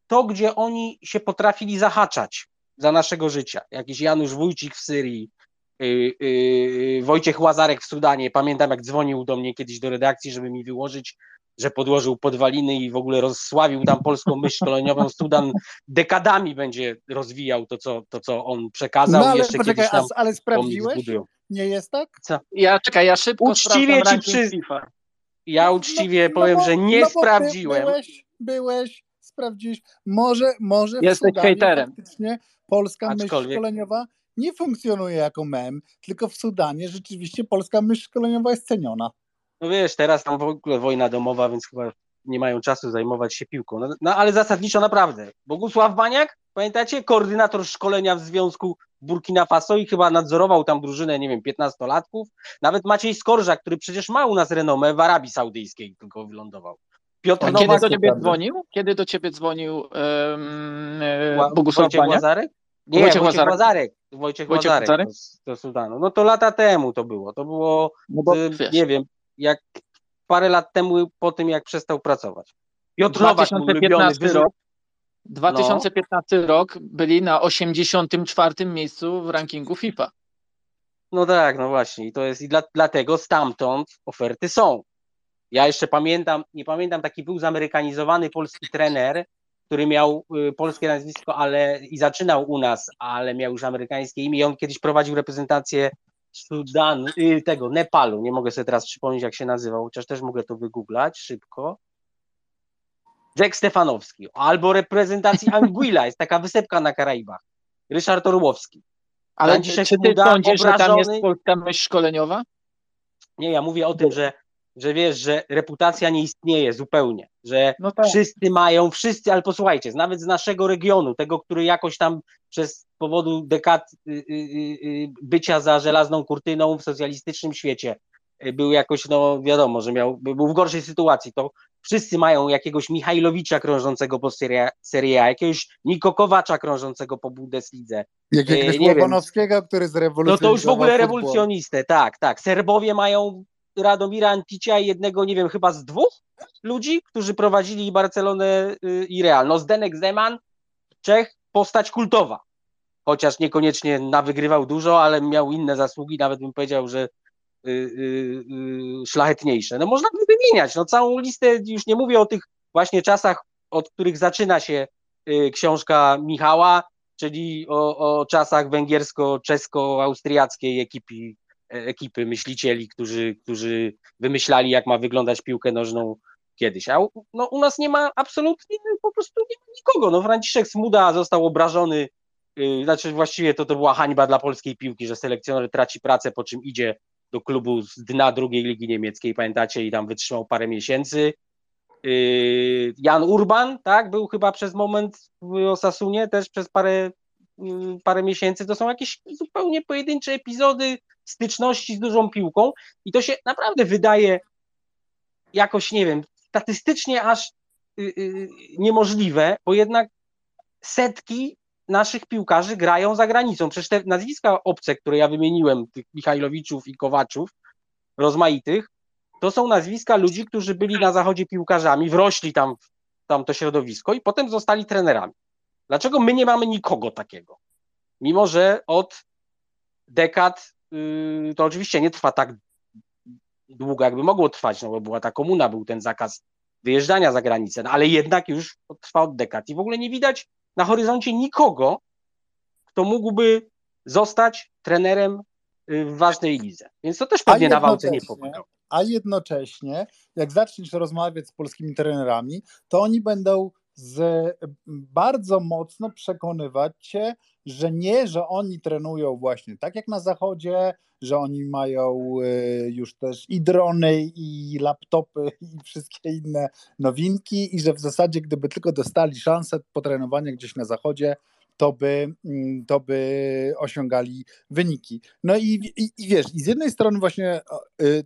to, gdzie oni się potrafili zahaczać za naszego życia. Jakiś Janusz Wójcik w Syrii, yy, yy, Wojciech Łazarek w Sudanie. Pamiętam, jak dzwonił do mnie kiedyś do redakcji, żeby mi wyłożyć że podłożył podwaliny i w ogóle rozsławił tam polską myśl szkoleniową. Sudan dekadami będzie rozwijał to, co, to, co on przekazał. No ale jeszcze poczekaj, tam ale sprawdziłeś? Nie jest tak? Co? Ja czekaj, ja szybko uczciwie ci przy... FIFA. Ja uczciwie no, powiem, no bo, że nie no sprawdziłem. Byłeś, byłeś, sprawdziłeś. Może, może Jesteś hejterem. faktycznie polska Aczkolwiek... myśl szkoleniowa nie funkcjonuje jako mem, tylko w Sudanie rzeczywiście polska myśl szkoleniowa jest ceniona. No wiesz, teraz tam w ogóle wojna domowa, więc chyba nie mają czasu zajmować się piłką. No, no ale zasadniczo naprawdę. Bogusław Baniak, pamiętacie, koordynator szkolenia w Związku Burkina Faso i chyba nadzorował tam drużynę, nie wiem, 15-latków. Nawet Maciej Skorża, który przecież ma u nas renomę w Arabii Saudyjskiej, tylko wylądował. Piotr A Nowak, kiedy do ciebie dzwonił? Kiedy do ciebie dzwonił um, Bogusław Wojciech Baniak? Łazarek? Nie, Wojciech, Wojciech Łazarek. Wojciech, Wojciech Łazarek, Łazarek? Do, do Sudanu. No to lata temu to było. To było, no bo, nie wiem, jak parę lat temu po tym, jak przestał pracować. Piotr 2015 Nowak, rok, 2015 no. rok byli na 84 miejscu w rankingu FIFA. No tak, no właśnie. I to jest i dla, dlatego stamtąd oferty są. Ja jeszcze pamiętam, nie pamiętam, taki był zamerykanizowany polski trener, który miał y, polskie nazwisko, ale i zaczynał u nas, ale miał już amerykańskie imię. I on kiedyś prowadził reprezentację Sudanu, y, tego Nepalu, nie mogę sobie teraz przypomnieć jak się nazywał, chociaż też mogę to wygooglać szybko. Jack Stefanowski, albo reprezentacji Anguilla, jest taka wysepka na Karaibach. Ryszard Orłowski. Ale czy ty sądzisz, że tam jest polska myśl szkoleniowa? Nie, ja mówię o tym, że że wiesz, że reputacja nie istnieje zupełnie, że no tak. wszyscy mają, wszyscy, ale posłuchajcie, nawet z naszego regionu, tego, który jakoś tam przez powodu dekad y, y, y, bycia za żelazną kurtyną w socjalistycznym świecie był jakoś, no wiadomo, że miał, był w gorszej sytuacji, to wszyscy mają jakiegoś Michajlowicza krążącego po Serie, serie A, jakiegoś Niko Kowacza krążącego po Bundeslidze. Jakiegoś Łobanowskiego, który zrewolucjonizował No to już w ogóle rewolucjonistę, tak, tak. Serbowie mają Radomira Anticia i jednego, nie wiem, chyba z dwóch ludzi, którzy prowadzili Barcelonę y, i Real. No Zdenek Zeman, Czech, postać kultowa. Chociaż niekoniecznie nawygrywał dużo, ale miał inne zasługi, nawet bym powiedział, że y, y, szlachetniejsze. No można by wymieniać, no całą listę, już nie mówię o tych właśnie czasach, od których zaczyna się książka Michała, czyli o, o czasach węgiersko-czesko-austriackiej ekipy ekipy myślicieli, którzy, którzy wymyślali, jak ma wyglądać piłkę nożną kiedyś. A no, u nas nie ma absolutnie, po prostu nie ma nikogo. No, Franciszek Smuda został obrażony, yy, znaczy właściwie to, to była hańba dla polskiej piłki, że selekcjoner traci pracę, po czym idzie do klubu z dna drugiej ligi niemieckiej, pamiętacie, i tam wytrzymał parę miesięcy. Yy, Jan Urban, tak, był chyba przez moment w Osasunie, też przez parę, yy, parę miesięcy. To są jakieś zupełnie pojedyncze epizody styczności z dużą piłką i to się naprawdę wydaje jakoś, nie wiem, statystycznie aż yy, yy, niemożliwe, bo jednak setki naszych piłkarzy grają za granicą. Przecież te nazwiska obce, które ja wymieniłem, tych Michajlowiczów i Kowaczów, rozmaitych, to są nazwiska ludzi, którzy byli na zachodzie piłkarzami, wrośli tam w tam to środowisko i potem zostali trenerami. Dlaczego my nie mamy nikogo takiego? Mimo, że od dekad Y, to oczywiście nie trwa tak długo, jakby mogło trwać, no bo była ta komuna, był ten zakaz wyjeżdżania za granicę, no ale jednak już trwa od dekad i w ogóle nie widać na horyzoncie nikogo, kto mógłby zostać trenerem y, w ważnej lidze. Więc to też pewnie na walce nie popłynął. A jednocześnie, jak zaczniesz rozmawiać z polskimi trenerami, to oni będą z bardzo mocno przekonywać cię, że nie, że oni trenują właśnie tak jak na zachodzie, że oni mają y, już też i drony, i laptopy, i wszystkie inne nowinki, i że w zasadzie, gdyby tylko dostali szansę potrenowania gdzieś na zachodzie, to by, mm, to by osiągali wyniki. No i, i, i wiesz, i z jednej strony właśnie y,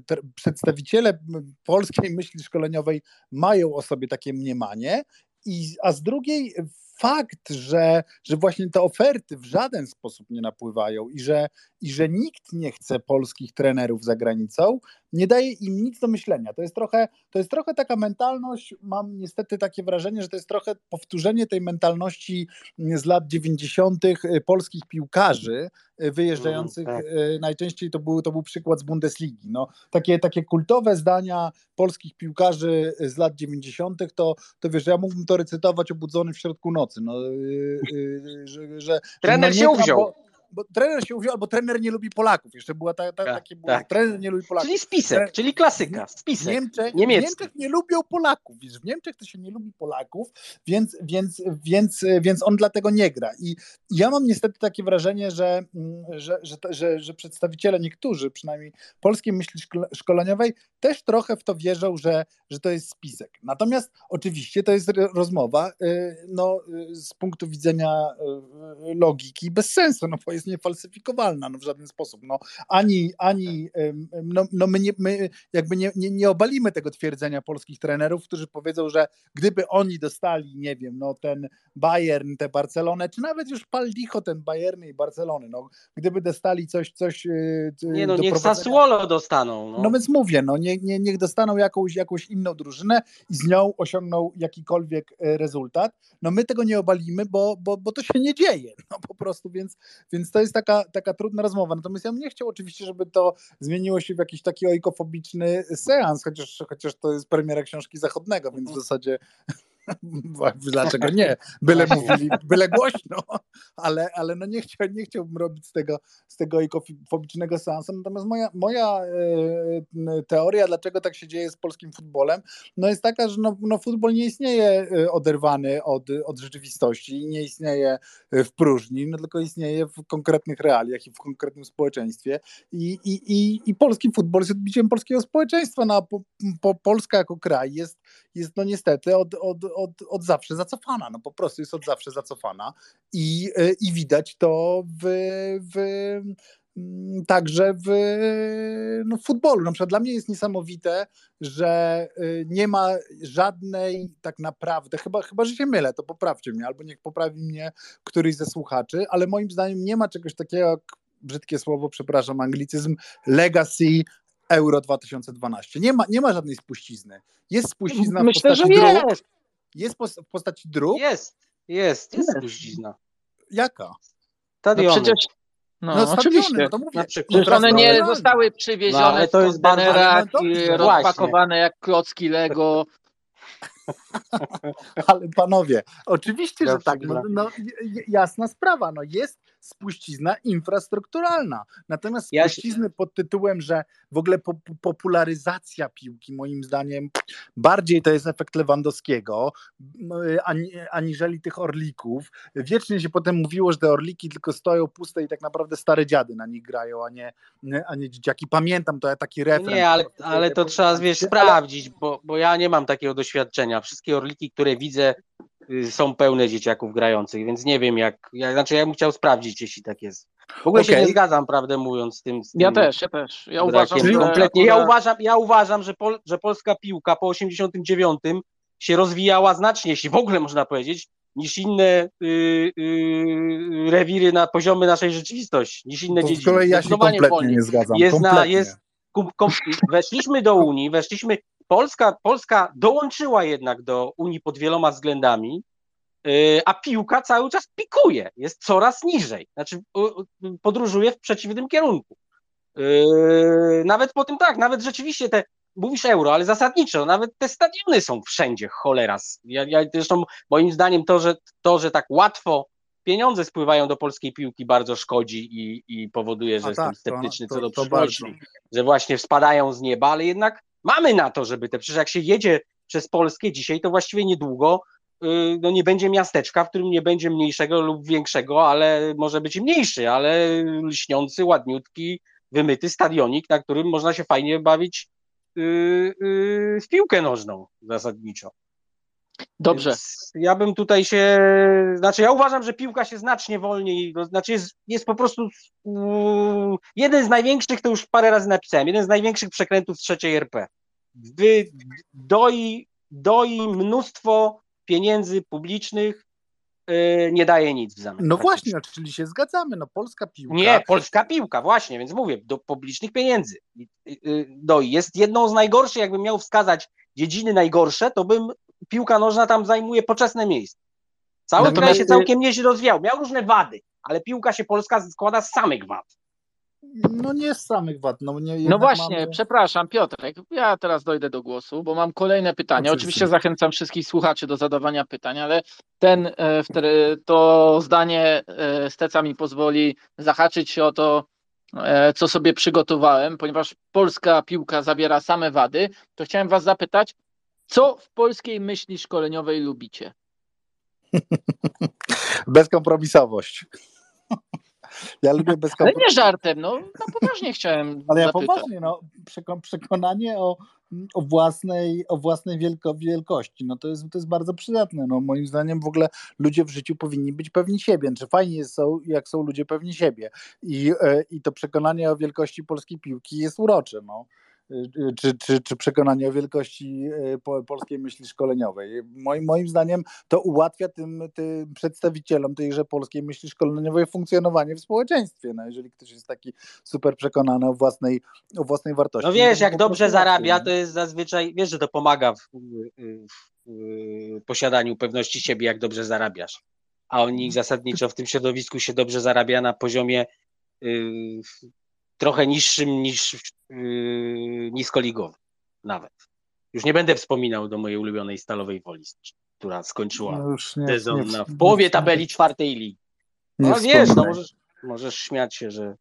y, przedstawiciele polskiej myśli szkoleniowej mają o sobie takie mniemanie, i, a z drugiej fakt, że, że właśnie te oferty w żaden sposób nie napływają i że, i że nikt nie chce polskich trenerów za granicą, nie daje im nic do myślenia. To jest trochę, to jest trochę taka mentalność, mam niestety takie wrażenie, że to jest trochę powtórzenie tej mentalności z lat 90. Y, polskich piłkarzy y, wyjeżdżających, mm, tak. Y, najczęściej to był, to był przykład z Bundesligi. No, takie, takie kultowe zdania polskich piłkarzy z lat 90. to, to wiesz, ja mógłbym to recytować obudzony w środku nocy. No, że, że, Trener no, się uwziął. Bo, bo trener się uwziął, albo trener nie lubi Polaków. Jeszcze była ta, ta, tak, takie tak. trener nie lubi Polaków. Czyli spisek, czyli klasyka, spisek. Niemczech, Niemczech nie lubią Polaków. Wiesz, w Niemczech to się nie lubi Polaków, więc, więc, więc, więc on dlatego nie gra. I ja mam niestety takie wrażenie, że, że, że, że, że przedstawiciele niektórzy, przynajmniej polskiej myśli szkoleniowej, też trochę w to wierzą, że, że to jest spisek. Natomiast oczywiście to jest rozmowa y, no, y, z punktu widzenia y, logiki bez sensu, no bo jest niefalsyfikowalna no, w żaden sposób. No, ani ani no, no my, nie, my jakby nie, nie, nie obalimy tego twierdzenia polskich trenerów, którzy powiedzą, że gdyby oni dostali, nie wiem, no ten Bayern, tę Barcelonę, czy nawet już pal licho ten Bayern i Barcelony, no gdyby dostali coś, coś Nie no, niech Sassuolo dostaną. No. no więc mówię, no nie, nie, niech dostaną jakąś, jakąś inną drużynę i z nią osiągną jakikolwiek e, rezultat. No my tego nie obalimy, bo, bo, bo to się nie dzieje, no po prostu, więc, więc to jest taka, taka trudna rozmowa. Natomiast ja bym nie chciał oczywiście, żeby to zmieniło się w jakiś taki ojkofobiczny seans, chociaż, chociaż to jest premiera książki zachodnego, więc w zasadzie Dlaczego nie? Byle mówili, byle głośno, ale, ale no nie, chciał, nie chciałbym robić z tego, z tego ikofobicznego seansu. Natomiast moja, moja e, teoria, dlaczego tak się dzieje z polskim futbolem, no jest taka, że no, no futbol nie istnieje e, oderwany od, od rzeczywistości, nie istnieje w próżni, no tylko istnieje w konkretnych realiach i w konkretnym społeczeństwie. I, i, i, i polski futbol jest odbiciem polskiego społeczeństwa. No, po, po, Polska jako kraj jest, jest no niestety od, od od, od zawsze zacofana, no po prostu jest od zawsze zacofana i, e, i widać to w, w mm, także w no, futbolu. Na przykład dla mnie jest niesamowite, że e, nie ma żadnej tak naprawdę, chyba, chyba że się mylę, to poprawcie mnie, albo niech poprawi mnie któryś ze słuchaczy, ale moim zdaniem nie ma czegoś takiego jak brzydkie słowo, przepraszam, anglicyzm, legacy Euro 2012. Nie ma, nie ma żadnej spuścizny. Jest spuścizna Myślę, w postaci że jest. Jest w postaci dróg? Jest, jest, jest spuścizna. Jaka? Stadiony. No przecież no, no oczywiście. No to mówię. Przecież one nie zostały przywiezione no, to jest kontenerach i rozpakowane jak klocki Lego. Ale panowie, oczywiście, że tak. No, no, jasna sprawa. No, jest spuścizna infrastrukturalna. Natomiast spuścizny pod tytułem, że w ogóle po, popularyzacja piłki, moim zdaniem, bardziej to jest efekt Lewandowskiego, aniżeli tych orlików. Wiecznie się potem mówiło, że te orliki tylko stoją puste i tak naprawdę stare dziady na nich grają, a nie, a nie dzieciaki. Pamiętam to, ja taki refren. Nie, ale, ale to trzeba wiesz, sprawdzić, bo, bo ja nie mam takiego doświadczenia. Wszystkie orliki, które widzę, Y, są pełne dzieciaków grających, więc nie wiem jak, ja, znaczy ja bym chciał sprawdzić, jeśli tak jest. W ogóle okay. się nie zgadzam, prawdę mówiąc, z tym. Z tym ja też, ja też. Ja uważam, że kompletnie. Ja uważam, ja uważam że, pol, że polska piłka po 89 się rozwijała znacznie, jeśli w ogóle można powiedzieć, niż inne y, y, rewiry na poziomy naszej rzeczywistości, niż inne dziedziny. Z kolei ja się kompletnie wolniej. nie zgadzam. Jest na, jest, kom, kom, weszliśmy do Unii, weszliśmy, Polska, Polska dołączyła jednak do Unii pod wieloma względami, y, a piłka cały czas pikuje, jest coraz niżej, znaczy podróżuje w przeciwnym kierunku. Y, nawet po tym tak, nawet rzeczywiście te, mówisz euro, ale zasadniczo, nawet te stadiony są wszędzie, cholera. Ja, ja zresztą moim zdaniem to, że to, że tak łatwo pieniądze spływają do polskiej piłki bardzo szkodzi i, i powoduje, że A jestem tak, sceptyczny to, co do przyszłości, że właśnie spadają z nieba, ale jednak mamy na to, żeby te, przecież jak się jedzie przez Polskę dzisiaj, to właściwie niedługo y, no nie będzie miasteczka, w którym nie będzie mniejszego lub większego, ale może być mniejszy, ale lśniący, ładniutki, wymyty stadionik, na którym można się fajnie bawić yy, yy, w piłkę nożną zasadniczo. Dobrze. Więc ja bym tutaj się, znaczy ja uważam, że piłka się znacznie wolniej, znaczy jest, jest po prostu uh, jeden z największych, to już parę razy napisałem, jeden z największych przekrętów trzeciej RP. Wy, doi, doi mnóstwo pieniędzy publicznych, yy, nie daje nic w zamian. No właśnie, czyli się zgadzamy, no polska piłka. Nie, polska piłka, właśnie, więc mówię, do publicznych pieniędzy. Doi jest jedną z najgorszych, jakbym miał wskazać dziedziny najgorsze, to bym piłka nożna tam zajmuje poczesne miejsce. Cały Natomiast kraj się całkiem nieźle rozwijał. Miał różne wady, ale piłka się polska składa z samych wad. No nie z samych wad. No, nie, no właśnie, mamy... przepraszam Piotrek, ja teraz dojdę do głosu, bo mam kolejne pytanie. Oczywiście, Oczywiście zachęcam wszystkich słuchaczy do zadawania pytań, ale ten, e, to zdanie e, Steca mi pozwoli zahaczyć się o to, e, co sobie przygotowałem, ponieważ polska piłka zabiera same wady, to chciałem was zapytać, co w polskiej myśli szkoleniowej lubicie? Bezkompromisowość. Ja lubię bezkompromisowość. Ale nie żartem, no, no poważnie chciałem Ale ja zapytać. poważnie, no, przekonanie o, o własnej, o własnej wielko, wielkości, no to jest, to jest bardzo przydatne. No, moim zdaniem w ogóle ludzie w życiu powinni być pewni siebie. Czy fajnie są, jak są ludzie pewni siebie. I, e, i to przekonanie o wielkości polskiej piłki jest urocze. No czy, czy, czy przekonanie o wielkości e, polskiej myśli szkoleniowej. Moim, moim zdaniem to ułatwia tym, tym przedstawicielom tejże polskiej myśli szkoleniowej funkcjonowanie w społeczeństwie. No, jeżeli ktoś jest taki super przekonany o własnej, o własnej wartości. No wiesz, jak dobrze zarabia, to jest zazwyczaj, wiesz, że to pomaga w, w, w posiadaniu pewności siebie, jak dobrze zarabiasz. A oni zasadniczo w tym środowisku się dobrze zarabia na poziomie y, trochę niższym niż yy, niskoligowy nawet. Już nie będę wspominał do mojej ulubionej Stalowej Woli, która skończyła no nie, sezon nie, na, w połowie tabeli czwartej ligi. No wiesz, no możesz, możesz śmiać się, że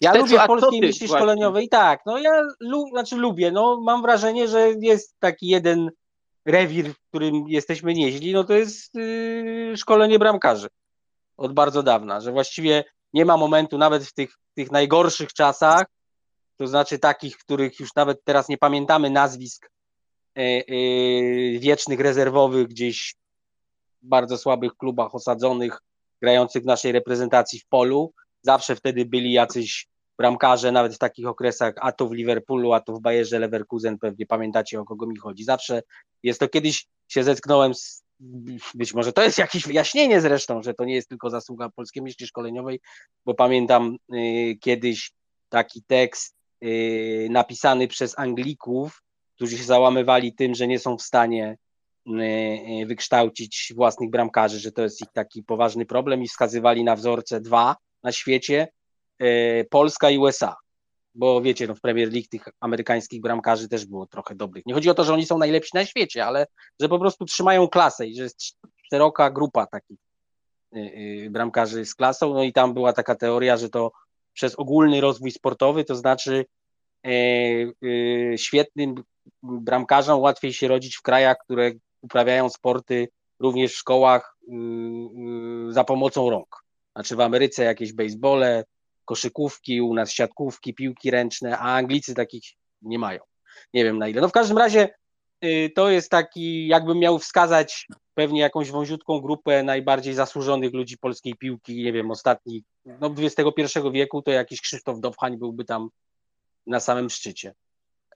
ja Te, lubię polskiej myśli szkoleniowej, tak, no ja lu, znaczy lubię, no mam wrażenie, że jest taki jeden rewir, w którym jesteśmy nieźli, no to jest yy, szkolenie bramkarzy od bardzo dawna, że właściwie nie ma momentu nawet w tych, tych najgorszych czasach, to znaczy takich, których już nawet teraz nie pamiętamy nazwisk e, e, wiecznych rezerwowych gdzieś w bardzo słabych klubach osadzonych, grających w naszej reprezentacji w polu. Zawsze wtedy byli jacyś bramkarze, nawet w takich okresach, a to w Liverpoolu, a to w Bayerze Leverkusen, pewnie pamiętacie o kogo mi chodzi. Zawsze jest to kiedyś się zetknąłem z być może to jest jakieś wyjaśnienie zresztą, że to nie jest tylko zasługa polskiej myśli szkoleniowej, bo pamiętam y, kiedyś taki tekst y, napisany przez Anglików, którzy się załamywali tym, że nie są w stanie y, wykształcić własnych bramkarzy, że to jest ich taki poważny problem i wskazywali na wzorce dwa na świecie, Polska i USA bo wiecie, no w Premier League tych amerykańskich bramkarzy też było trochę dobrych. Nie chodzi o to, że oni są najlepsi na świecie, ale że po prostu trzymają klasę i że jest szeroka grupa takich y, y, bramkarzy z klasą. No i tam była taka teoria, że to przez ogólny rozwój sportowy, to znaczy e, y, świetnym bramkarzom łatwiej się rodzić w krajach, które uprawiają sporty również w szkołach za pomocą rąk. Znaczy w Ameryce jakieś basebole, koszykówki, u nas siatkówki, piłki ręczne, a Anglicy takich nie mają. Nie wiem na ile. No w każdym razie y, to jest taki, jakbym miał wskazać pewnie jakąś wąziutką grupę najbardziej zasłużonych ludzi polskiej piłki, nie wiem, ostatnich, no XXI wieku, to jakiś Krzysztof Dowchań byłby tam na samym szczycie.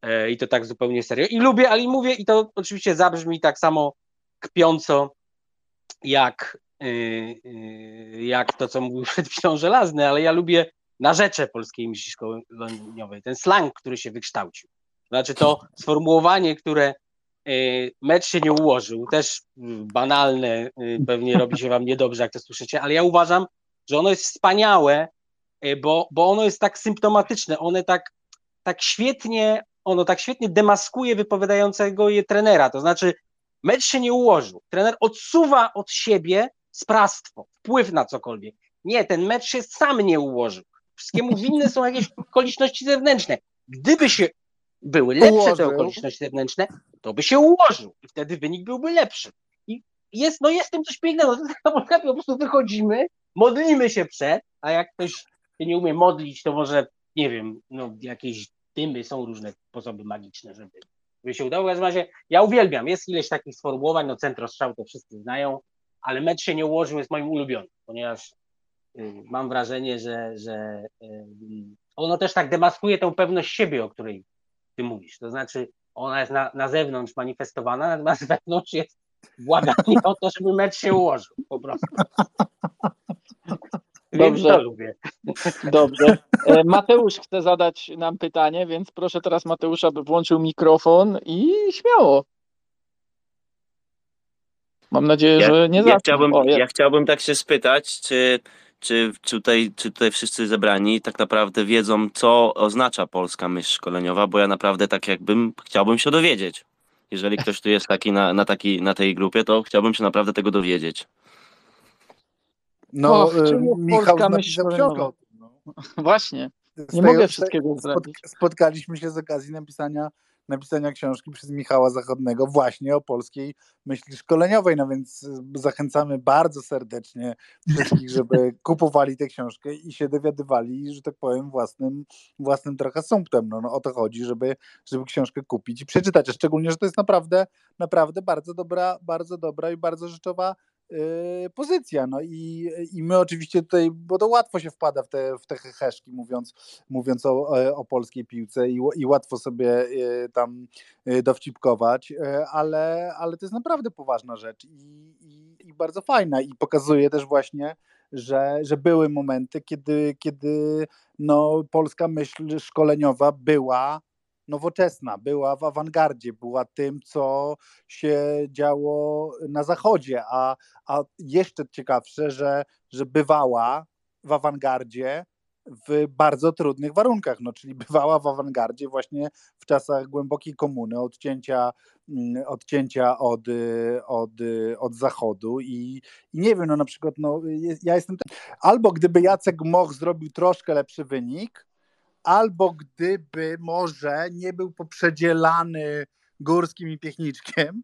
E, I to tak zupełnie serio. I lubię, ale mówię, i to oczywiście zabrzmi tak samo kpiąco, jak, y, y, jak to, co mówił przed chwilą Żelazny, ale ja lubię na rzecze polskiej myśli szkoleniowej, ten slang, który się wykształcił. Znaczy to sformułowanie, które y, mecz się nie ułożył, też y, banalne, y, pewnie robi się wam niedobrze, jak to słyszycie, ale ja uważam, że ono jest wspaniałe, bo, bo ono jest tak symptomatyczne, one tak, tak świetnie, ono tak świetnie demaskuje wypowiadającego je trenera, to znaczy mecz się nie ułożył, trener odsuwa od siebie sprawstwo, wpływ na cokolwiek. Nie, ten mecz się sam nie ułożył. Wszystkiemu winne są jakieś okoliczności zewnętrzne. Gdyby się były lepsze Ułożył. te okoliczności zewnętrzne, to by się ułożył i wtedy wynik byłby lepszy. I jest, no jest w tym coś pięknego. Po prostu wychodzimy, modlimy się przed, a jak ktoś nie umie modlić, to może, nie wiem, no jakieś dymy, są różne sposoby magiczne, żeby, żeby się udało. W każdym razie ja uwielbiam, jest ileś takich sformułowań, no centrostrzał to wszyscy znają, ale mecz się nie ułożył jest moim ulubionym, ponieważ mam wrażenie, że, że ono też tak demaskuje tę pewność siebie, o której ty mówisz. To znaczy, ona jest na, na zewnątrz manifestowana, natomiast wewnątrz jest błaganie o to, żeby mecz się ułożył po prostu. Więc Dobrze. to lubię. Dobrze. E, Mateusz chce zadać nam pytanie, więc proszę teraz Mateusza, by włączył mikrofon i śmiało. Mam nadzieję, Ja, że nie ja, zacznie. chciałbym, O, jest. ja chciałbym tak się spytać, czy, czy, czy, tutaj, czy tutaj wszyscy zebrani tak naprawdę wiedzą, co oznacza polska myśl szkoleniowa, bo ja naprawdę tak jakbym chciałbym się dowiedzieć. Jeżeli ktoś tu jest taki na, na, taki, na tej grupie, to chciałbym się naprawdę tego dowiedzieć. No, Och, y, Michał napisał szkoleniowa? książkę o tym. No. Właśnie. Z Nie mogę wszystkiego zrobić. Spotkaliśmy się z okazji napisania, napisania książki przez Michała Zachodnego właśnie o polskiej myśli szkoleniowej, no więc y, zachęcamy bardzo serdecznie wszystkich, żeby kupowali tę książkę i się dowiadywali, że tak powiem, własnym, własnym trochę sumptem. No, no o to chodzi, żeby, żeby książkę kupić i przeczytać, a szczególnie, że to jest naprawdę, naprawdę bardzo dobra, bardzo dobra i bardzo rzeczowa pozycja. No i, i my oczywiście tutaj, bo to łatwo się wpada w te, w te heheszki, mówiąc, mówiąc o, o polskiej piłce i, i łatwo sobie y, tam y, dowcipkować, y, ale, ale to jest naprawdę poważna rzecz i, i, i bardzo fajna i pokazuje też właśnie, że, że były momenty, kiedy, kiedy no, polska myśl szkoleniowa była nowoczesna, była w awangardzie, była tym, co się działo na zachodzie, a, a jeszcze ciekawsze, że, że bywała w awangardzie w bardzo trudnych warunkach, no, czyli bywała w awangardzie właśnie w czasach głębokiej komuny, odcięcia, mm, odcięcia od, y, od, y, od zachodu i, i nie wiem, no na przykład no, ja jestem, albo gdyby Jacek Moch zrobił troszkę lepszy wynik, albo gdyby może nie był poprzedzielany Górskim i Piechniczkiem,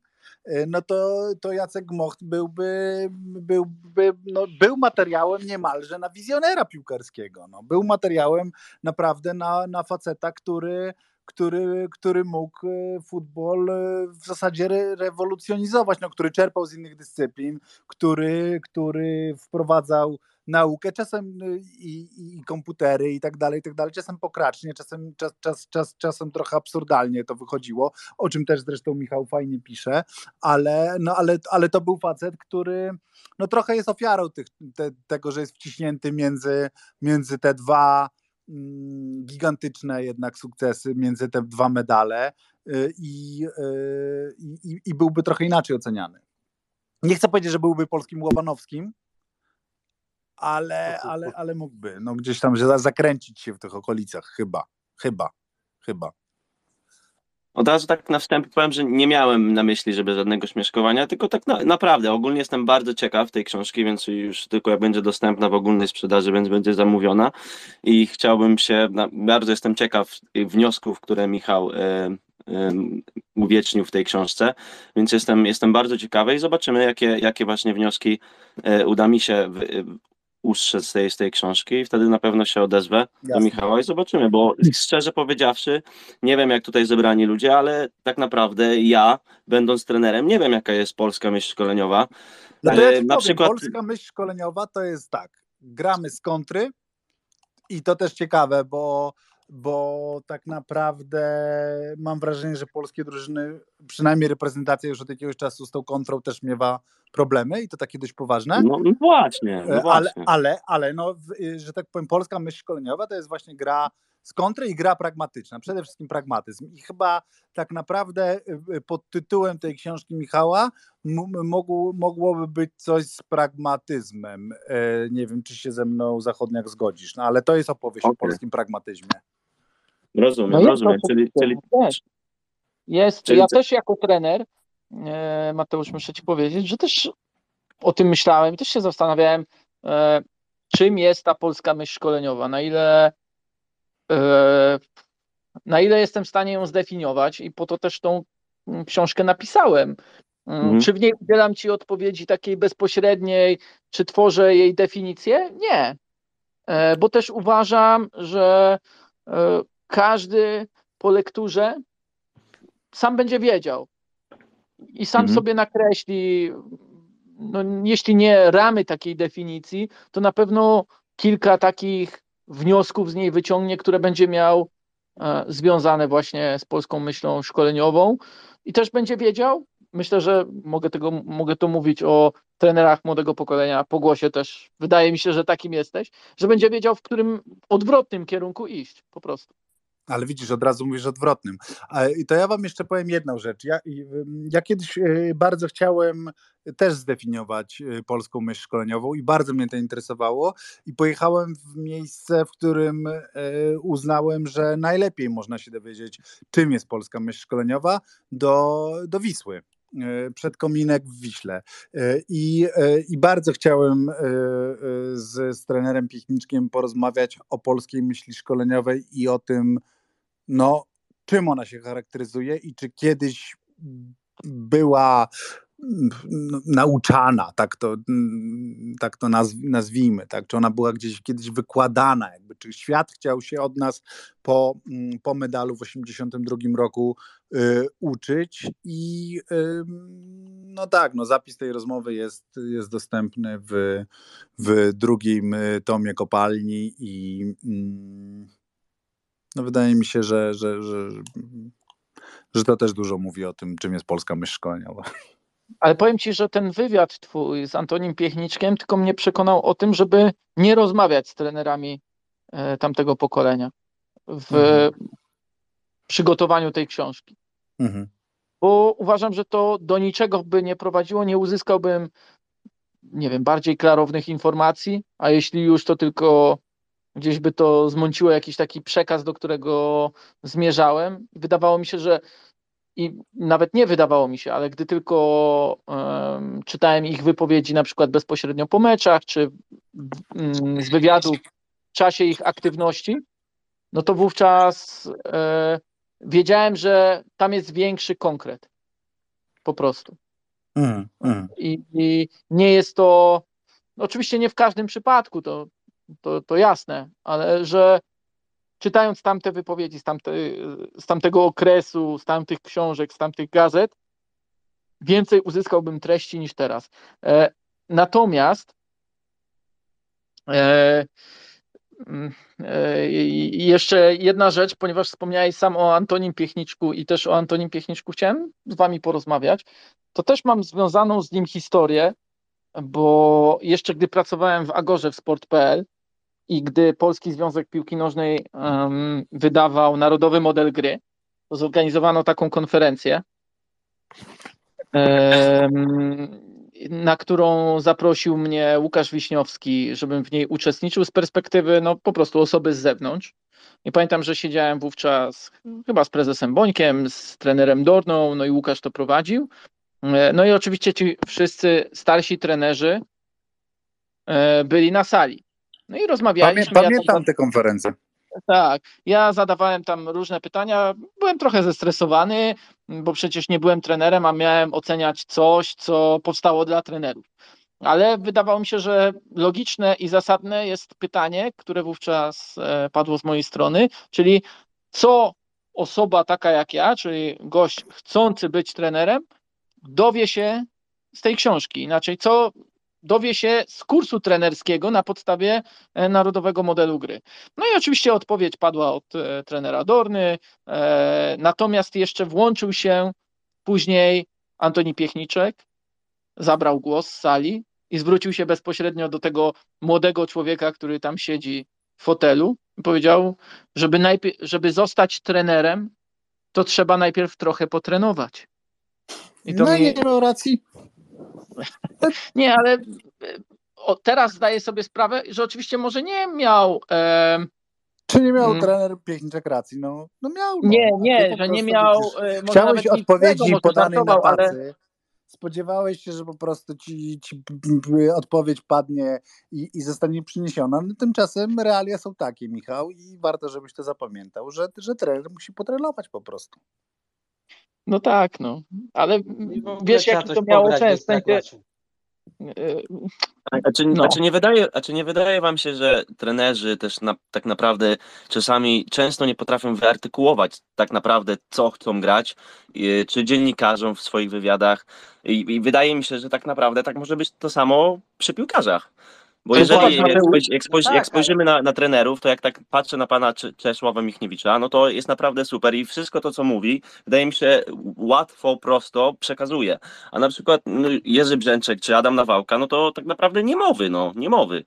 y, no to, to Jacek Mocht byłby, byłby no, był materiałem niemalże na wizjonera piłkarskiego. No. Był materiałem naprawdę na, na faceta, który, który, który mógł y, futbol y, w zasadzie re, rewolucjonizować, no, który czerpał z innych dyscyplin, który, który wprowadzał naukę, czasem y, i, i komputery i tak dalej, i tak dalej, czasem pokracznie, czasem, czas, czas, czas, czasem trochę absurdalnie to wychodziło, o czym też zresztą Michał fajnie pisze, ale, no, ale, ale to był facet, który no, trochę jest ofiarą tych, te, tego, że jest wciśnięty między, między te dwa mm, gigantyczne jednak sukcesy, między te dwa medale y, i, y, i, i byłby trochę inaczej oceniany. Nie chcę powiedzieć, że byłby polskim Łobanowskim, ale, ale, ale mógłby, no gdzieś tam zakręcić się w tych okolicach, chyba, chyba, chyba. Od razu tak na wstępie powiem, że nie miałem na myśli, żeby żadnego śmieszkowania, tylko tak na, naprawdę, ogólnie jestem bardzo ciekaw tej książki, więc już tylko jak będzie dostępna w ogólnej sprzedaży, więc będzie zamówiona i chciałbym się, bardzo jestem ciekaw wniosków, które Michał e, e, uwiecznił w tej książce, więc jestem, jestem bardzo ciekawy i zobaczymy, jakie, jakie właśnie wnioski e, uda mi się w, ustrzec z tej, z tej książki i wtedy na pewno się odezwę do Jasne. Michała i zobaczymy, bo szczerze powiedziawszy, nie wiem jak tutaj zebrani ludzie, ale tak naprawdę ja, będąc trenerem, nie wiem jaka jest polska myśl szkoleniowa. No to ja na powiem, przykład- polska myśl szkoleniowa to jest tak, gramy z kontry i to też ciekawe, bo, bo tak naprawdę mam wrażenie, że polskie drużyny, przynajmniej reprezentacja już od jakiegoś czasu z tą kontrą też miewa problemy i to takie dość poważne. No, no właśnie, no E, ale, właśnie. ale, ale no, w- y, że tak powiem, polska myśl szkoleniowa to jest właśnie gra z kontry i gra pragmatyczna, przede wszystkim pragmatyzm. I chyba tak naprawdę y, y, pod tytułem tej książki Michała mogło, mogłoby być coś z pragmatyzmem. E, Nie wiem, czy się ze mną zachodniak zgodzisz, no ale to jest opowieść o Okej. polskim pragmatyzmie. Rozumiem, No rozumiem. Czyli, czyli, Jest. Jest. Czyli Ja też jako trener, e, Mateusz, muszę ci powiedzieć, że też o tym myślałem też się zastanawiałem, e, czym jest ta polska myśl szkoleniowa, na ile e, na ile jestem w stanie ją zdefiniować i po to też tą mm, książkę napisałem. Mm, Mhm. Czy w niej udzielam ci odpowiedzi takiej bezpośredniej, czy tworzę jej definicję? Nie. Bo też uważam, że każdy po lekturze sam będzie wiedział i sam Mhm. sobie nakreśli, no, jeśli nie ramy takiej definicji, to na pewno kilka takich wniosków z niej wyciągnie, które będzie miał e, związane właśnie z polską myślą szkoleniową i też będzie wiedział, myślę, że mogę, tego, mogę to mówić o trenerach młodego pokolenia, po głosie też, wydaje mi się, że takim jesteś, że będzie wiedział, w którym odwrotnym kierunku iść, po prostu. Ale widzisz, od razu mówisz odwrotnym. I to ja wam jeszcze powiem jedną rzecz. Ja, ja kiedyś y, bardzo chciałem też zdefiniować y, polską myśl szkoleniową i bardzo mnie to interesowało i pojechałem w miejsce, w którym y, uznałem, że najlepiej można się dowiedzieć, czym jest polska myśl szkoleniowa, do, do Wisły. y, Przed kominek w Wiśle. Y, I, y, i bardzo chciałem y, y, z, z trenerem Piechniczkiem porozmawiać o polskiej myśli szkoleniowej i o tym, no, czym ona się charakteryzuje i czy kiedyś była nauczana, tak to, tak to nazw, nazwijmy, tak? czy ona była gdzieś kiedyś wykładana, jakby, czy świat chciał się od nas po, po medalu w 1982 roku y, uczyć i ym, no tak, no zapis tej rozmowy jest, jest dostępny w, w drugim y, tomie kopalni i mm, no wydaje mi się, że, że, że, że to też dużo mówi o tym, czym jest polska myśl szkoleniowa. Ale powiem ci, że ten wywiad twój z Antonim Piechniczkiem tylko mnie przekonał o tym, żeby nie rozmawiać z trenerami e, tamtego pokolenia w Mhm. przygotowaniu tej książki. Mhm. Bo uważam, że to do niczego by nie prowadziło, nie uzyskałbym, nie wiem, bardziej klarownych informacji, a jeśli już to tylko gdzieś by to zmąciło jakiś taki przekaz, do którego zmierzałem. Wydawało mi się, że i nawet nie wydawało mi się, ale gdy tylko em, czytałem ich wypowiedzi na przykład bezpośrednio po meczach, czy mm, z wywiadów w czasie ich aktywności, no to wówczas e, wiedziałem, że tam jest większy konkret. Po prostu. Mhm. Mhm. I, i nie jest to, oczywiście nie w każdym przypadku, to, to, to jasne, ale że czytając tamte wypowiedzi z, tamte, z tamtego okresu, z tamtych książek, z tamtych gazet, więcej uzyskałbym treści niż teraz. E, natomiast e, mm, e, jeszcze jedna rzecz, ponieważ wspomniałeś sam o Antonim Piechniczku i też o Antonim Piechniczku chciałem z wami porozmawiać, to też mam związaną z nim historię, bo jeszcze gdy pracowałem w Agorze w sport.pl i gdy Polski Związek Piłki Nożnej em, wydawał narodowy model gry, to zorganizowano taką konferencję, em, na którą zaprosił mnie Łukasz Wiśniowski, żebym w niej uczestniczył z perspektywy no, po prostu osoby z zewnątrz. I pamiętam, że siedziałem wówczas chyba z prezesem Bońkiem, z trenerem Dorną, no i Łukasz to prowadził. E, No i oczywiście ci wszyscy starsi trenerzy e, byli na sali. No i rozmawialiśmy. ja tam- pamiętam te konferencje. tak, ja zadawałem tam różne pytania. Byłem trochę zestresowany, bo przecież nie byłem trenerem, a miałem oceniać coś, co powstało dla trenerów. Ale wydawało mi się, że logiczne i zasadne jest pytanie, które wówczas e, padło z mojej strony, czyli co osoba taka jak ja, czyli gość chcący być trenerem, dowie się z tej książki. Inaczej, co dowie się z kursu trenerskiego na podstawie e, narodowego modelu gry. No i oczywiście odpowiedź padła od e, trenera Dorny, e, natomiast jeszcze włączył się później Antoni Piechniczek, zabrał głos z sali i zwrócił się bezpośrednio do tego młodego człowieka, który tam siedzi w fotelu i powiedział, żeby, najpierw, żeby zostać trenerem, to trzeba najpierw trochę potrenować. I to No mnie- nie miał racji. Nie, ale e, teraz zdaję sobie sprawę, że oczywiście może nie miał. E, Czy nie miał Mm. trener Piechniczek racji? No, no miał. No. nie, nie, po że nie miał. e, Chciałeś odpowiedzi podanej na żartował, ale tacy. spodziewałeś się, że po prostu ci, ci odpowiedź padnie i, i zostanie przyniesiona. No, tymczasem realia są takie, Michał, i warto, żebyś to zapamiętał, że, że trener musi potrenować po prostu. No tak, no. Ale wiesz, jaki to miało sens? A czy, no. a, czy nie wydaje, a czy nie wydaje wam się, że trenerzy też na, tak naprawdę czasami często nie potrafią wyartykułować tak naprawdę, co chcą grać, czy dziennikarzom w swoich wywiadach i, i wydaje mi się, że tak naprawdę tak może być to samo przy piłkarzach. Bo jeżeli jak, spojrzy, jak, spojrzy, jak tak, spojrzymy na, na, trenerów, to jak tak patrzę na pana Czesława Michniewicza, no to jest naprawdę super i wszystko to, co mówi, wydaje mi się łatwo, prosto przekazuje. A na przykład no, Jerzy Brzęczek czy Adam Nawałka, no to tak naprawdę nie mowy, no, nie mowy.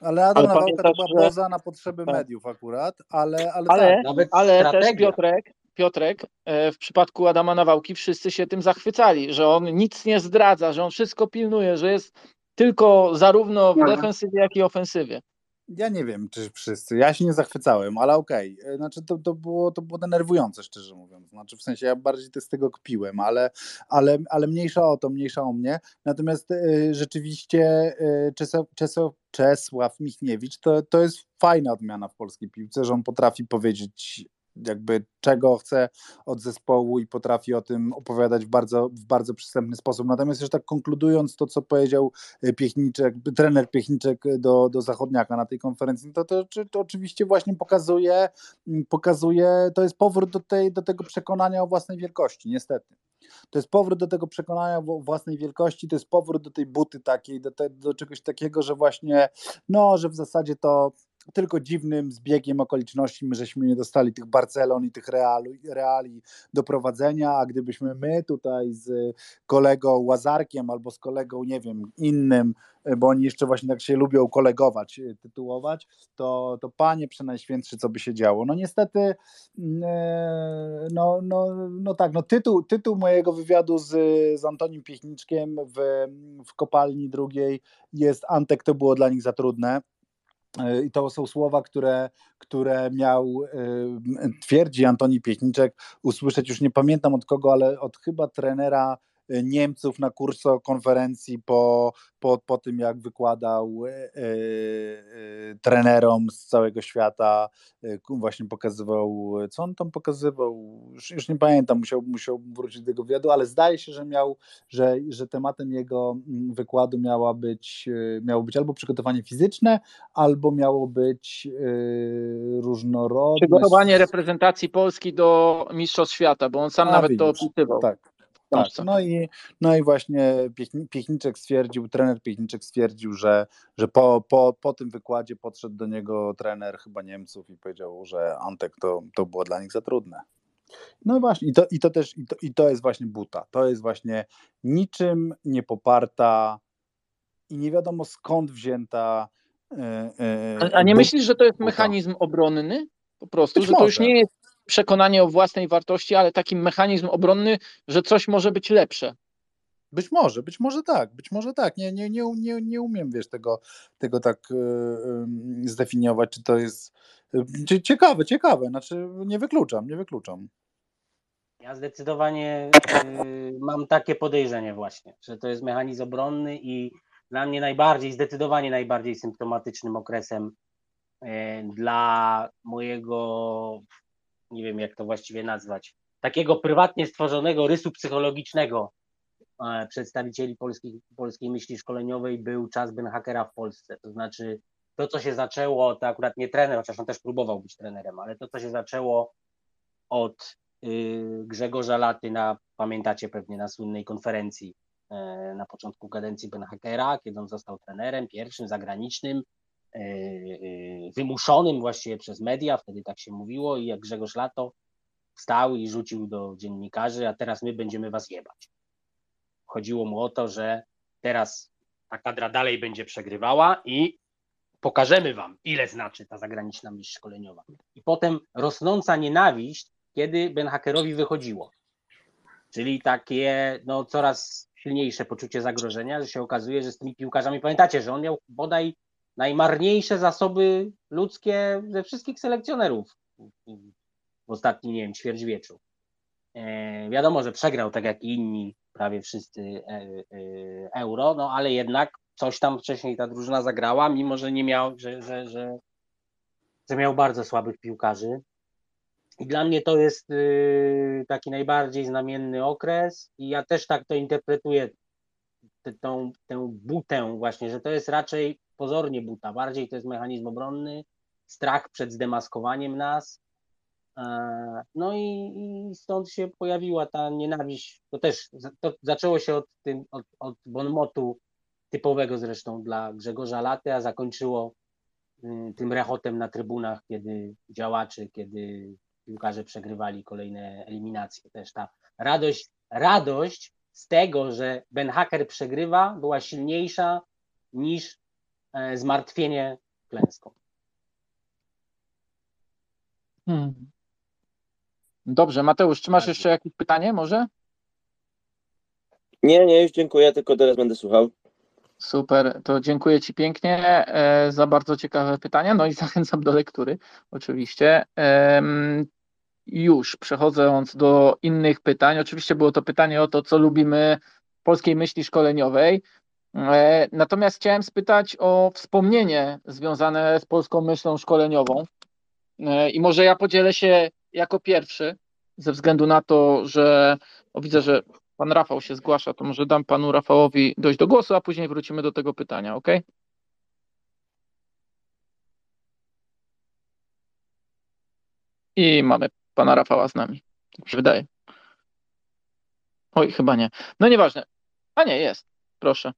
Ale Adam ale Nawałka to była poza na potrzeby tak. mediów akurat, ale ale, ale, tak. ale też Piotrek, Piotrek, e, w przypadku Adama Nawałki wszyscy się tym zachwycali, że on nic nie zdradza, że on wszystko pilnuje, że jest tylko zarówno w defensywie, jak i ofensywie. Ja nie wiem, czy wszyscy. Ja się nie zachwycałem, ale okej. Okay. Znaczy, to, to, było, to było denerwujące, szczerze mówiąc. Znaczy, w sensie ja bardziej z tego kpiłem, ale, ale, ale mniejsza o to, mniejsza o mnie. Natomiast y, rzeczywiście y, Czesław, Czesław, Czesław Michniewicz to, to jest fajna odmiana w polskiej piłce, że on potrafi powiedzieć jakby czego chce od zespołu i potrafi o tym opowiadać w bardzo, w bardzo przystępny sposób. Natomiast jeszcze tak konkludując to, co powiedział e, Piechniczek, trener Piechniczek do, do Zachodniaka na tej konferencji, to, to, to, to oczywiście właśnie pokazuje, mm, pokazuje, to jest powrót do, tej, do tego przekonania o własnej wielkości, niestety. To jest powrót do tego przekonania o własnej wielkości, to jest powrót do tej buty takiej, do, te, do czegoś takiego, że właśnie, no, że w zasadzie to tylko dziwnym zbiegiem okoliczności my żeśmy nie dostali tych Barcelon i tych Realu, Reali do prowadzenia, a gdybyśmy my tutaj z kolegą Łazarkiem albo z kolegą, nie wiem, innym, bo oni jeszcze właśnie tak się lubią kolegować, e, tytułować, to, to panie przenajświętszy, co by się działo. No niestety, mm, e, no, no, no tak, no tytuł, tytuł mojego wywiadu z, z Antonim Piechniczkiem w, w kopalni drugiej jest Antek, to było dla nich za trudne E, I to są słowa, które, które miał, e, twierdzi Antoni Piechniczek, usłyszeć, już nie pamiętam od kogo, ale od chyba trenera Niemców na kurso konferencji po, po, po tym, jak wykładał e, e, trenerom z całego świata, e, właśnie pokazywał, co on tam pokazywał, już, już nie pamiętam, musiał, musiał wrócić do tego wywiadu, ale zdaje się, że miał, że, że tematem jego mm, wykładu miała być, miało być albo przygotowanie fizyczne, albo miało być różnorodne. Przygotowanie reprezentacji Polski do Mistrzostw Świata, bo on sam A, nawet widzisz, to opisywał. Tak, tak, no i, no i właśnie Piechniczek stwierdził, trener Piechniczek stwierdził, że, że po, po, po tym wykładzie podszedł do niego trener chyba Niemców i powiedział, że Antek to, to było dla nich za trudne. No właśnie, i to, i to też, i to, i to jest właśnie buta. To jest właśnie niczym nie poparta i nie wiadomo skąd wzięta. Yy, yy, a, nie buta. myślisz, że to jest mechanizm obronny? Po prostu, Być że może. to już nie jest przekonanie o własnej wartości, ale taki mechanizm obronny, że coś może być lepsze. Być może, być może tak, być może tak. Nie, nie, nie, nie, nie umiem, wiesz, tego, tego tak yy, zdefiniować, czy to jest yy, ciekawe, ciekawe, znaczy nie wykluczam, nie wykluczam. Ja zdecydowanie yy, mam takie podejrzenie właśnie, że to jest mechanizm obronny i dla mnie najbardziej, zdecydowanie najbardziej symptomatycznym okresem dla mojego nie wiem jak to właściwie nazwać, takiego prywatnie stworzonego rysu psychologicznego e, przedstawicieli polskiej, polskiej myśli szkoleniowej był czas Ben Hackera w Polsce. To znaczy to, co się zaczęło, to akurat nie trener, chociaż on też próbował być trenerem, ale to, co się zaczęło od y, Grzegorza Laty na, pamiętacie pewnie, na słynnej konferencji y, na początku kadencji Ben Hackera, kiedy on został trenerem pierwszym zagranicznym, E, e, wymuszonym właściwie przez media, wtedy tak się mówiło i jak Grzegorz Lato wstał i rzucił do dziennikarzy, a teraz my będziemy was jebać. Chodziło mu o to, że teraz ta kadra dalej będzie przegrywała i pokażemy wam, ile znaczy ta zagraniczna myśl szkoleniowa. I potem rosnąca nienawiść, kiedy Ben Hackerowi wychodziło. Czyli takie no, coraz silniejsze poczucie zagrożenia, że się okazuje, że z tymi piłkarzami, pamiętacie, że on miał bodaj najmarniejsze zasoby ludzkie ze wszystkich selekcjonerów w ostatnim, nie wiem, ćwierćwieczu. E, wiadomo, że przegrał tak jak inni prawie wszyscy euro, no ale jednak coś tam wcześniej ta drużyna zagrała, mimo że nie miał, że, że, że, że miał bardzo słabych piłkarzy. I dla mnie to jest y, taki najbardziej znamienny okres i ja też tak to interpretuję, tą, tę butę właśnie, że to jest raczej pozornie buta, bardziej to jest mechanizm obronny, strach przed zdemaskowaniem nas. E, no i, i stąd się pojawiła ta nienawiść. To też to zaczęło się od, tym, od, od bonmotu typowego zresztą dla Grzegorza Laty, a zakończyło y, tym rechotem na trybunach, kiedy działacze, kiedy piłkarze przegrywali kolejne eliminacje. Też ta radość, radość z tego, że Ben Hacker przegrywa, była silniejsza niż zmartwienie klęską. Hmm. Dobrze, Mateusz, czy masz jeszcze jakieś pytanie może? Nie, nie, już dziękuję, tylko teraz będę słuchał. Super, to dziękuję Ci pięknie e, za bardzo ciekawe pytania, no i zachęcam do lektury oczywiście. Już przechodząc do innych pytań, oczywiście było to pytanie o to, co lubimy w polskiej myśli szkoleniowej. E, natomiast chciałem spytać o wspomnienie związane z polską myślą szkoleniową. E, I może ja podzielę się jako pierwszy, ze względu na to, że o, widzę, że pan Rafał się zgłasza, to może dam panu Rafałowi dojść do głosu, a później wrócimy do tego pytania, ok? I mamy pana Rafała z nami. Tak się wydaje. Oj, chyba nie. No nieważne. A nie, jest. Proszę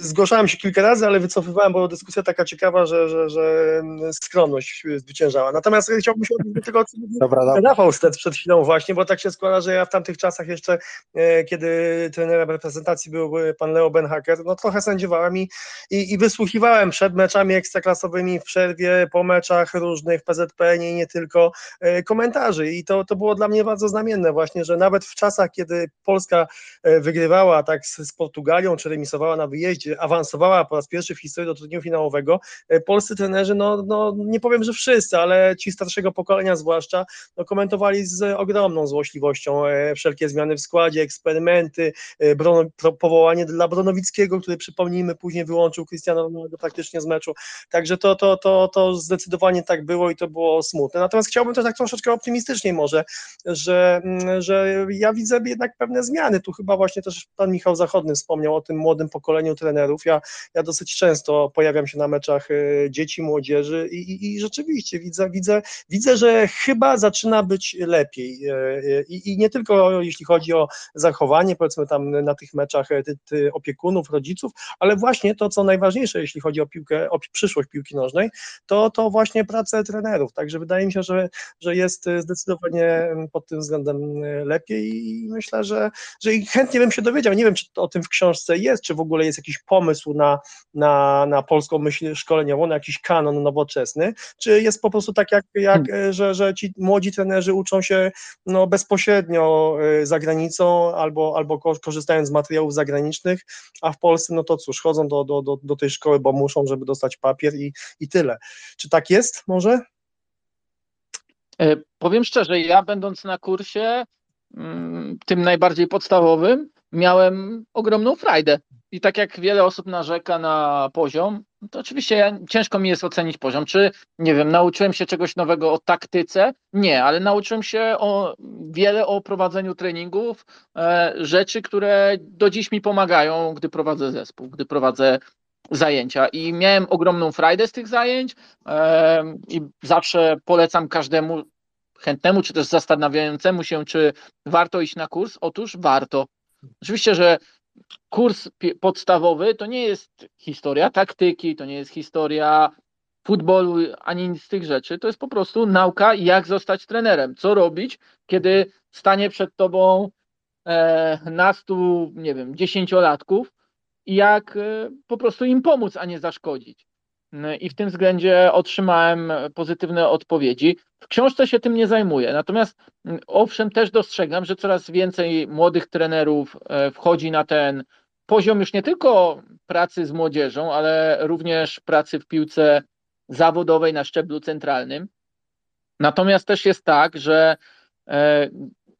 zgłaszałem się kilka razy, ale wycofywałem, bo dyskusja taka ciekawa, że, że, że skromność zwyciężała. Natomiast chciałbym się odnieść do tego, co mówił Rafał przed, przed chwilą właśnie, bo tak się składa, że ja w tamtych czasach jeszcze, e, kiedy trenerem reprezentacji był pan Leo Benhaker, no trochę sędziowałem i, i, i wysłuchiwałem przed meczami ekstraklasowymi, w przerwie, po meczach różnych PZPN i nie tylko e, komentarzy i to, to było dla mnie bardzo znamienne właśnie, że nawet w czasach, kiedy Polska e, wygrywała tak z, z Portugalią, czy remisowała na wyjeździe, awansowała po raz pierwszy w historii do turnieju finałowego, e, polscy trenerzy, no, no nie powiem, że wszyscy, ale ci starszego pokolenia zwłaszcza, no, komentowali z ogromną złośliwością e, wszelkie zmiany w składzie, eksperymenty, e, Brono, powołanie dla Bronowickiego, który przypomnijmy później wyłączył Cristiano Ronaldo praktycznie z meczu, także to, to, to, to zdecydowanie tak było i to było smutne. Natomiast chciałbym też tak troszeczkę optymistycznie może, że, mm, że ja widzę jednak pewne zmiany, tu chyba właśnie też pan Michał Zachodny wspomniał o tym młodym pokoleniu trenerów, trenerów. Ja, ja dosyć często pojawiam się na meczach e, dzieci, młodzieży i, i, i rzeczywiście widzę, widzę, widzę, że chyba zaczyna być lepiej. E, e, I, I, nie tylko jeśli chodzi o zachowanie, powiedzmy tam na tych meczach ty, ty opiekunów, rodziców, ale właśnie to, co najważniejsze, jeśli chodzi o piłkę, o przyszłość piłki nożnej, to, to właśnie pracę trenerów. Także wydaje mi się, że, że jest zdecydowanie pod tym względem lepiej i myślę, że, że chętnie bym się dowiedział. Nie wiem, czy o tym w książce jest, czy w ogóle jest jakiś pomysł na, na, na polską myśl szkoleniową, na jakiś kanon nowoczesny, czy jest po prostu tak, jak, jak hmm. że, że ci młodzi trenerzy uczą się no, bezpośrednio y, za granicą albo, albo korzystając z materiałów zagranicznych, a w Polsce, no to cóż, chodzą do, do, do, do tej szkoły, bo muszą, żeby dostać papier i, i tyle. Czy tak jest może? E, powiem szczerze, ja będąc na kursie, mm, tym najbardziej podstawowym, miałem ogromną frajdę. I tak jak wiele osób narzeka na poziom, to oczywiście ja, ciężko mi jest ocenić poziom. Czy, nie wiem, nauczyłem się czegoś nowego o taktyce? Nie, ale nauczyłem się o, wiele o prowadzeniu treningów, e, rzeczy, które do dziś mi pomagają, gdy prowadzę zespół, gdy prowadzę zajęcia. I miałem ogromną frajdę z tych zajęć e, i zawsze polecam każdemu chętnemu, czy też zastanawiającemu się, czy warto iść na kurs. Otóż warto. Oczywiście, że kurs podstawowy to nie jest historia taktyki, to nie jest historia futbolu ani nic z tych rzeczy. To jest po prostu nauka, jak zostać trenerem, co robić, kiedy stanie przed tobą e, nastu, nie wiem, dziesięciolatków i jak e, po prostu im pomóc, a nie zaszkodzić. I w tym względzie otrzymałem pozytywne odpowiedzi. W książce się tym nie zajmuję, natomiast mm, owszem, też dostrzegam, że coraz więcej młodych trenerów e, wchodzi na ten poziom już nie tylko pracy z młodzieżą, ale również pracy w piłce zawodowej na szczeblu centralnym. Natomiast też jest tak, że e,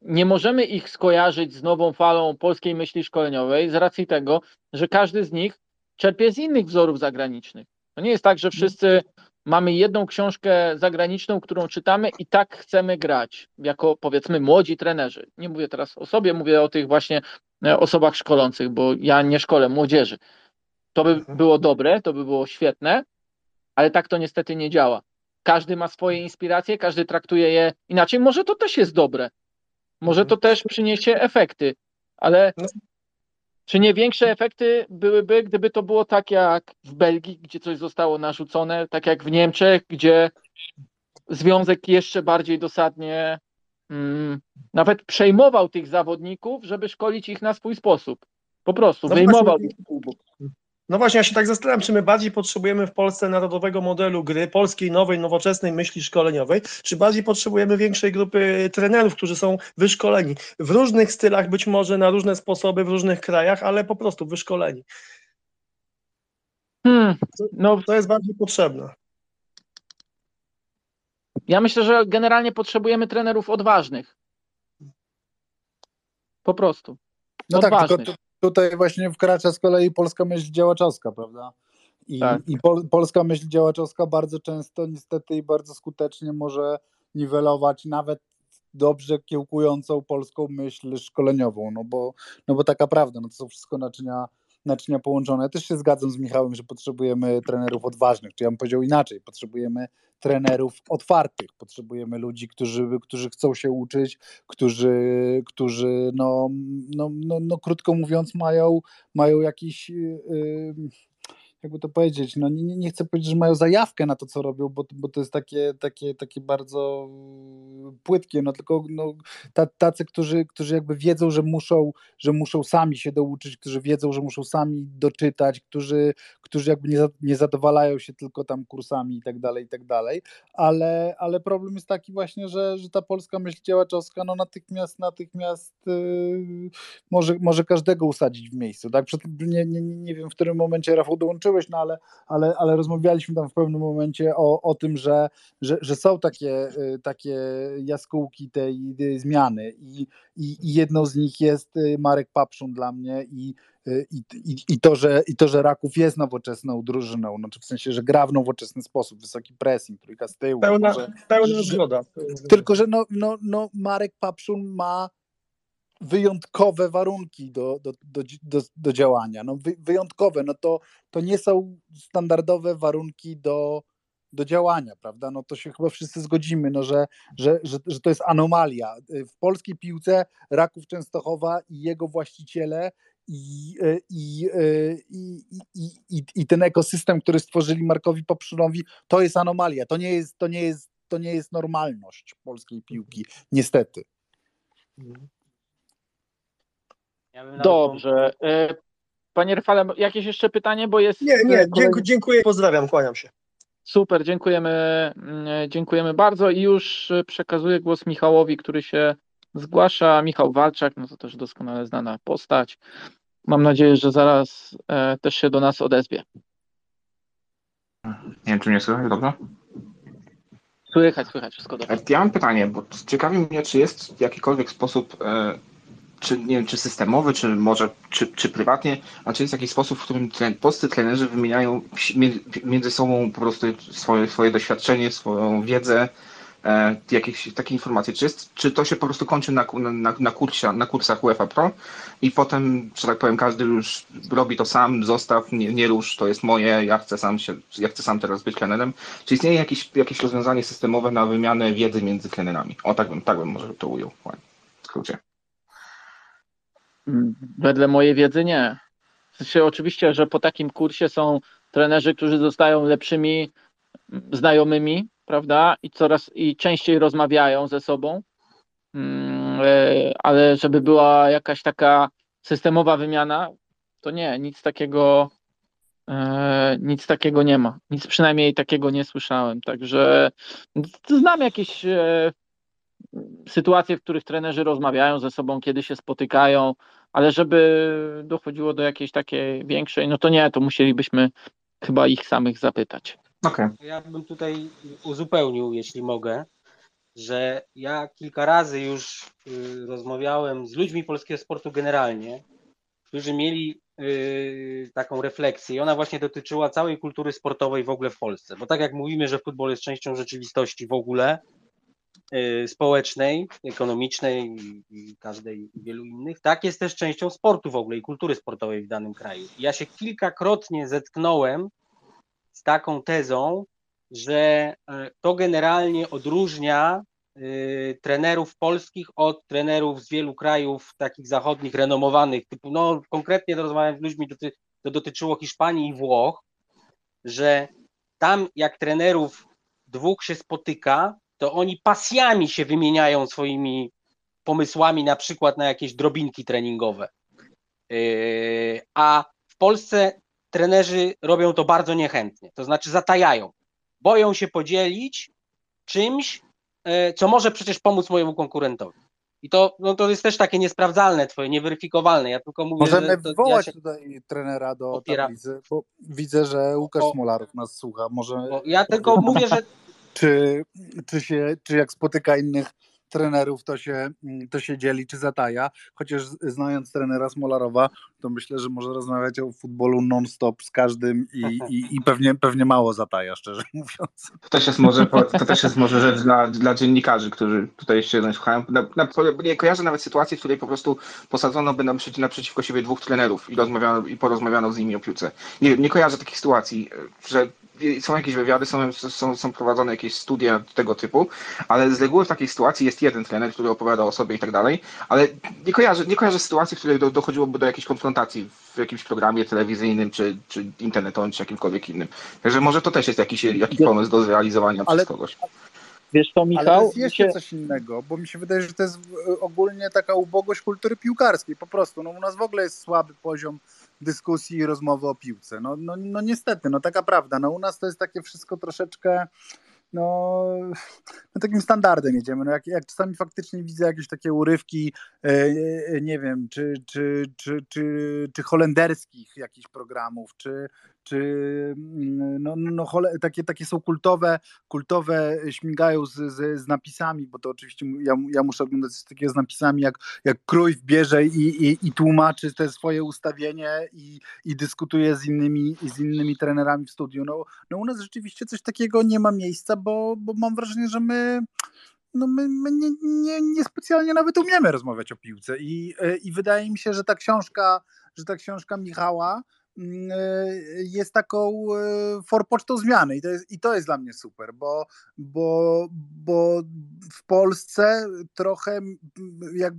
nie możemy ich skojarzyć z nową falą polskiej myśli szkoleniowej z racji tego, że każdy z nich czerpie z innych wzorów zagranicznych. To nie jest tak, że wszyscy mamy jedną książkę zagraniczną, którą czytamy i tak chcemy grać, jako powiedzmy młodzi trenerzy. Nie mówię teraz o sobie, mówię o tych właśnie e, osobach szkolących, bo ja nie szkolę młodzieży. To by mhm. było dobre, to by było świetne, ale tak to niestety nie działa. Każdy ma swoje inspiracje, każdy traktuje je inaczej. Może to też jest dobre. Może to też przyniesie efekty, ale no. Czy nie większe efekty byłyby, gdyby to było tak jak w Belgii, gdzie coś zostało narzucone, tak jak w Niemczech, gdzie związek jeszcze bardziej dosadnie mm, nawet przejmował tych zawodników, żeby szkolić ich na swój sposób. Po prostu no wyjmował ich z klubu. No właśnie, ja się tak zastanawiam, czy my bardziej potrzebujemy w Polsce narodowego modelu gry, polskiej, nowej, nowoczesnej myśli szkoleniowej, czy bardziej potrzebujemy większej grupy trenerów, którzy są wyszkoleni w różnych stylach, być może na różne sposoby w różnych krajach, ale po prostu wyszkoleni. Hmm, no, to jest bardziej potrzebne. Ja myślę, że generalnie potrzebujemy trenerów odważnych. Po prostu. No odważnych. tak, tylko, tutaj właśnie wkracza z kolei polska myśl działaczowska, prawda? I, tak. i pol, polska myśl działaczowska bardzo często niestety i bardzo skutecznie może niwelować nawet dobrze kiełkującą polską myśl szkoleniową, no bo, no bo taka prawda, no to są wszystko naczynia naczynia połączone. Też się zgadzam z Michałem, że potrzebujemy trenerów odważnych, czy ja bym powiedział inaczej, potrzebujemy trenerów otwartych, potrzebujemy ludzi, którzy, którzy chcą się uczyć, którzy, którzy no, no, no, no krótko mówiąc mają, mają jakiś yy, jakby to powiedzieć, no nie, nie chcę powiedzieć, że mają zajawkę na to, co robią, bo, bo to jest takie, takie, takie bardzo płytkie, no tylko no, tacy, którzy, którzy jakby wiedzą, że muszą, że muszą sami się douczyć, którzy wiedzą, że muszą sami doczytać, którzy, którzy jakby nie, nie zadowalają się tylko tam kursami i tak dalej, i tak dalej, ale, ale problem jest taki właśnie, że, że ta polska myśl działaczowska no natychmiast, natychmiast yy, może, może każdego usadzić w miejscu, tak? Nie, nie, nie wiem, w którym momencie Rafał dołączył no ale, ale, ale rozmawialiśmy tam w pewnym momencie o, o tym, że, że, że są takie, y, takie jaskółki tej, tej zmiany i, i, i jedną z nich jest y, Marek Papszun dla mnie i, y, i, i, i, to, że, I to, że Raków jest nowoczesną drużyną, znaczy w sensie, że gra w nowoczesny sposób, wysoki pressing, trójka z tyłu. Pełna, może, pełna zgoda. Tylko, że no, no, no Marek Papszun ma wyjątkowe warunki do, do, do, do, do działania. No, wy, wyjątkowe, no to, to nie są standardowe warunki do, do działania, prawda? No to się chyba wszyscy zgodzimy, no, że, że, że, że to jest anomalia. W polskiej piłce Raków Częstochowa i jego właściciele i, i, i, i, i, i ten ekosystem, który stworzyli Markowi Popszunowi, to jest anomalia. To nie jest, to nie jest, to nie jest normalność polskiej piłki, niestety. Ja Dobrze. E, panie Rafale, jakieś jeszcze pytanie, bo jest... Nie, nie, dziękuję, dziękuję, pozdrawiam, kłaniam się. Super, dziękujemy, mm, dziękujemy bardzo i już przekazuję głos Michałowi, który się zgłasza. Michał Walczak, no to też doskonale znana postać. Mam nadzieję, że zaraz e, też się do nas odezwie. Nie wiem, czy mnie słychać dobrze? Słychać, słychać, wszystko dobrze. Ja mam pytanie, bo ciekawi mnie, czy jest w jakikolwiek sposób e, czy nie wiem, czy systemowy, czy może, czy, czy prywatnie, a czy jest jakiś sposób, w którym tren, polscy trenerzy wymieniają między sobą po prostu swoje, swoje doświadczenie, swoją wiedzę, e, jakieś takie informacje. Czy, jest, czy to się po prostu kończy na, na, na, na kursach UEFA Pro i potem, że tak powiem, każdy już robi to sam, zostaw, nie, nie rusz, to jest moje, ja chcę sam się, ja chcę sam teraz być trenerem. Czy istnieje jakieś, jakieś rozwiązanie systemowe na wymianę wiedzy między trenerami? O, tak bym, tak bym może to ujął w skrócie. Wedle mojej wiedzy nie. W sensie oczywiście, że po takim kursie są trenerzy, którzy zostają lepszymi znajomymi, prawda? I coraz i częściej rozmawiają ze sobą. Mm, e, ale żeby była jakaś taka systemowa wymiana, to nie, nic takiego e, nic takiego nie ma. Nic przynajmniej takiego nie słyszałem. Także znam jakieś e, sytuacje, w których trenerzy rozmawiają ze sobą, kiedy się spotykają, ale żeby dochodziło do jakiejś takiej większej, no to nie, to musielibyśmy chyba ich samych zapytać. Okay. Ja bym tutaj uzupełnił, jeśli mogę. że ja kilka razy już y, rozmawiałem z ludźmi polskiego sportu generalnie, którzy mieli y, taką refleksję i ona właśnie dotyczyła całej kultury sportowej w ogóle w Polsce. Bo tak jak mówimy, że futbol jest częścią rzeczywistości w ogóle, społecznej, ekonomicznej i każdej wielu innych, tak jest też częścią sportu w ogóle i kultury sportowej w danym kraju. Ja się kilkakrotnie zetknąłem z taką tezą, że e, to generalnie odróżnia y, trenerów polskich od trenerów z wielu krajów takich zachodnich, renomowanych, typu, no konkretnie rozmawiałem z ludźmi, to dotyczyło Hiszpanii i Włoch, że tam jak trenerów dwóch się spotyka, to oni pasjami się wymieniają swoimi pomysłami, na przykład na jakieś drobinki treningowe. Yy, a w Polsce trenerzy robią to bardzo niechętnie, to znaczy zatajają. Boją się podzielić czymś, yy, co może przecież pomóc mojemu konkurentowi. I to, no to jest też takie niesprawdzalne, twoje, nieweryfikowalne. Ja tylko mówię, Możemy że wywołać ja tutaj trenera do opiera. tablicy, bo widzę, że Łukasz o, Smolarów nas słucha. Może... Ja tylko mówię, że czy, czy, się, czy jak spotyka innych trenerów, to się, to się dzieli, czy zataja. Chociaż znając trenera Smolarowa, to myślę, że może rozmawiać o futbolu non-stop z każdym i, i, i, pewnie, pewnie mało zataja, szczerze mówiąc. To też jest może, to też jest może rzecz dla, dla dziennikarzy, którzy tutaj jeszcze słuchają. Na, na, nie kojarzę nawet sytuacji, w której po prostu posadzono by naprzeciw, naprzeciwko siebie dwóch trenerów i, rozmawiano, i porozmawiano z nimi o piłce. Nie, nie kojarzę takich sytuacji, że są jakieś wywiady, są, są, są prowadzone jakieś studia tego typu, ale z reguły w takiej sytuacji jest jeden trener, który opowiada o sobie i tak dalej, ale nie kojarzę, nie kojarzę sytuacji, w której do, dochodziłoby do jakiejś konfrontacji w jakimś programie telewizyjnym, czy, czy internetowym, czy jakimkolwiek innym. Także może to też jest jakiś, jakiś pomysł do zrealizowania ale, przez kogoś. Wiesz to, Michał? Ale to jest jeszcze się... coś innego, bo mi się wydaje, że to jest ogólnie taka ubogość kultury piłkarskiej po prostu. No, u nas w ogóle jest słaby poziom dyskusji i rozmowy o piłce. No, no, no niestety, no taka prawda. No u nas to jest takie wszystko troszeczkę no, no takim standardem jedziemy. No jak, jak czasami faktycznie widzę jakieś takie urywki, e, e, nie wiem, czy, czy, czy, czy, czy holenderskich jakichś programów, czy, czy mm, no, no, takie, takie są kultowe, kultowe śmigają z, z, z napisami, bo to oczywiście ja, ja muszę oglądać coś takiego z napisami, jak, jak Cruyff bierze i, i, i tłumaczy te swoje ustawienie i, i dyskutuje z innymi, z innymi trenerami w studiu. No, no u nas rzeczywiście coś takiego nie ma miejsca, bo, bo mam wrażenie, że my no my, my nie, nie, nie, specjalnie nawet umiemy rozmawiać o piłce I, i wydaje mi się, że ta książka, że ta książka Michała e, jest taką e, forpocztą zmiany i to jest, i to jest dla mnie super, bo, bo, bo w Polsce trochę jak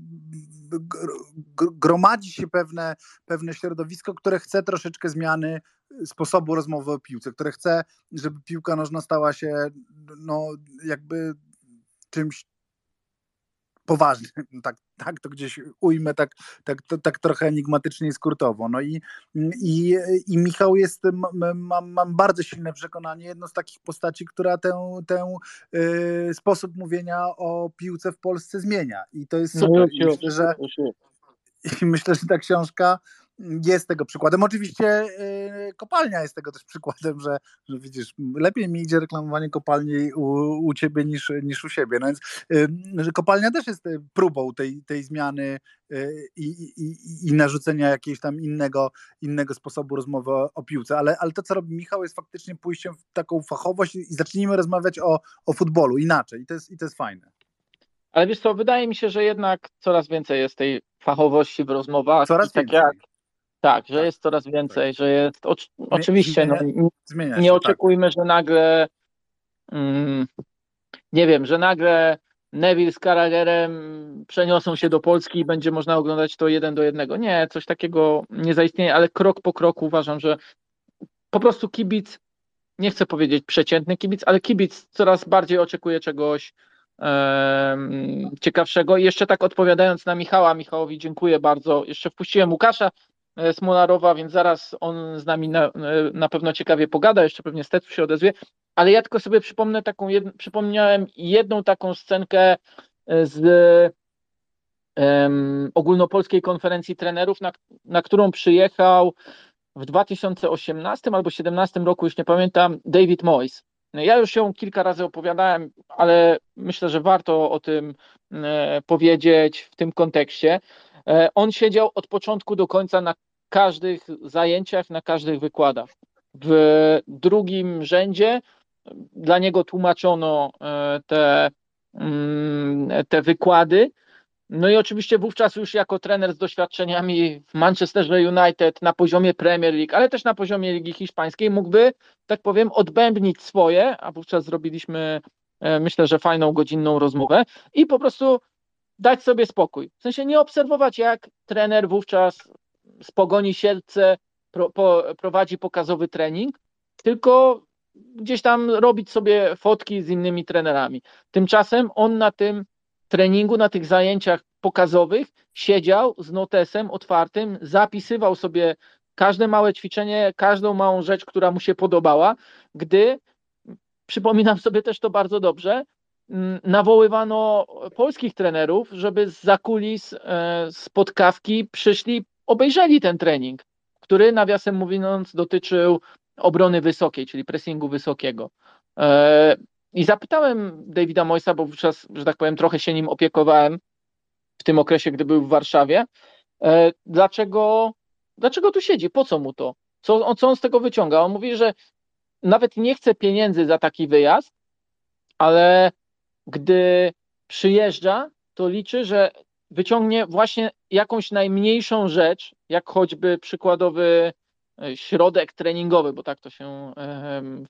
gromadzi się pewne, pewne środowisko, które chce troszeczkę zmiany sposobu rozmowy o piłce, które chce, żeby piłka nożna stała się no, jakby czymś poważny, tak, tak to gdzieś ujmę tak, tak, to, tak trochę enigmatycznie i skrótowo. No i, i, i Michał jest, mam, mam bardzo silne przekonanie, jedno z takich postaci, która ten, ten y, sposób mówienia o piłce w Polsce zmienia i to jest no super. I myślę, że, i myślę, że ta książka jest tego przykładem. Oczywiście yy, kopalnia jest tego też przykładem, że, że widzisz, lepiej mi idzie reklamowanie kopalni u, u ciebie niż, niż u siebie. No więc yy, że kopalnia też jest y, próbą tej, tej zmiany i, i, i narzucenia jakiegoś tam innego, innego sposobu rozmowy o, o, piłce. Ale, ale to, co robi Michał, jest faktycznie pójściem w taką fachowość i zacznijmy rozmawiać o, o futbolu inaczej. I to jest, i to jest fajne. Ale wiesz co, wydaje mi się, że jednak coraz więcej jest tej fachowości w rozmowach. Coraz tak więcej. Jak, tak, że tak, jest coraz więcej, tak. że jest. O, oczywiście, no, nie, nie tak. oczekujmy, tak. że nagle. Mm, nie wiem, że nagle Neville z Karagerem przeniosą się do Polski i będzie można oglądać to jeden do jednego. Nie, coś takiego nie zaistnieje, ale krok po kroku uważam, że po prostu kibic, nie chcę powiedzieć przeciętny kibic, ale kibic coraz bardziej oczekuje czegoś ciekawszego. I jeszcze tak odpowiadając na Michała, Michałowi dziękuję bardzo. Jeszcze wpuściłem Łukasza, Smolarowa, więc zaraz on z nami na, e, na pewno ciekawie pogada, jeszcze pewnie Stecu się odezwie, ale ja tylko sobie przypomnę taką, jed, przypomniałem jedną taką scenkę e, z um, ogólnopolskiej konferencji trenerów, na, na którą przyjechał w 2018 albo 2017 roku, już nie pamiętam, David Moyes. Ja już ją kilka razy opowiadałem, ale myślę, że warto o tym e, powiedzieć w tym kontekście. E, on siedział od początku do końca na każdych zajęciach, na każdych wykładach. W drugim rzędzie dla niego tłumaczono e, te, mm, te wykłady. No i oczywiście wówczas już jako trener z doświadczeniami w Manchesterze United na poziomie Premier League, ale też na poziomie Ligi Hiszpańskiej mógłby, tak powiem, odbębnić swoje, a wówczas zrobiliśmy e, myślę, że fajną godzinną rozmowę i po prostu dać sobie spokój. W sensie nie obserwować, jak trener wówczas z pogoni Sielce pro, po, prowadzi pokazowy trening, tylko gdzieś tam robić sobie fotki z innymi trenerami. Tymczasem on na tym treningu, na tych zajęciach pokazowych siedział z notesem otwartym, zapisywał sobie każde małe ćwiczenie, każdą małą rzecz, która mu się podobała, gdy przypominam sobie też to bardzo dobrze, nawoływano polskich trenerów, żeby z zakulis e, spotkawki przyszli, obejrzeli ten trening, który nawiasem mówiąc dotyczył obrony wysokiej, czyli pressingu wysokiego. E, I zapytałem Davida Moysa, bo wówczas, że tak powiem, trochę się nim opiekowałem w tym okresie, gdy był w Warszawie, e, dlaczego, dlaczego tu siedzi, po co mu to? Co, co on z tego wyciąga? On mówi, że nawet nie chce pieniędzy za taki wyjazd, ale gdy przyjeżdża, to liczy, że wyciągnie właśnie jakąś najmniejszą rzecz, jak choćby przykładowy E, środek treningowy, bo tak to się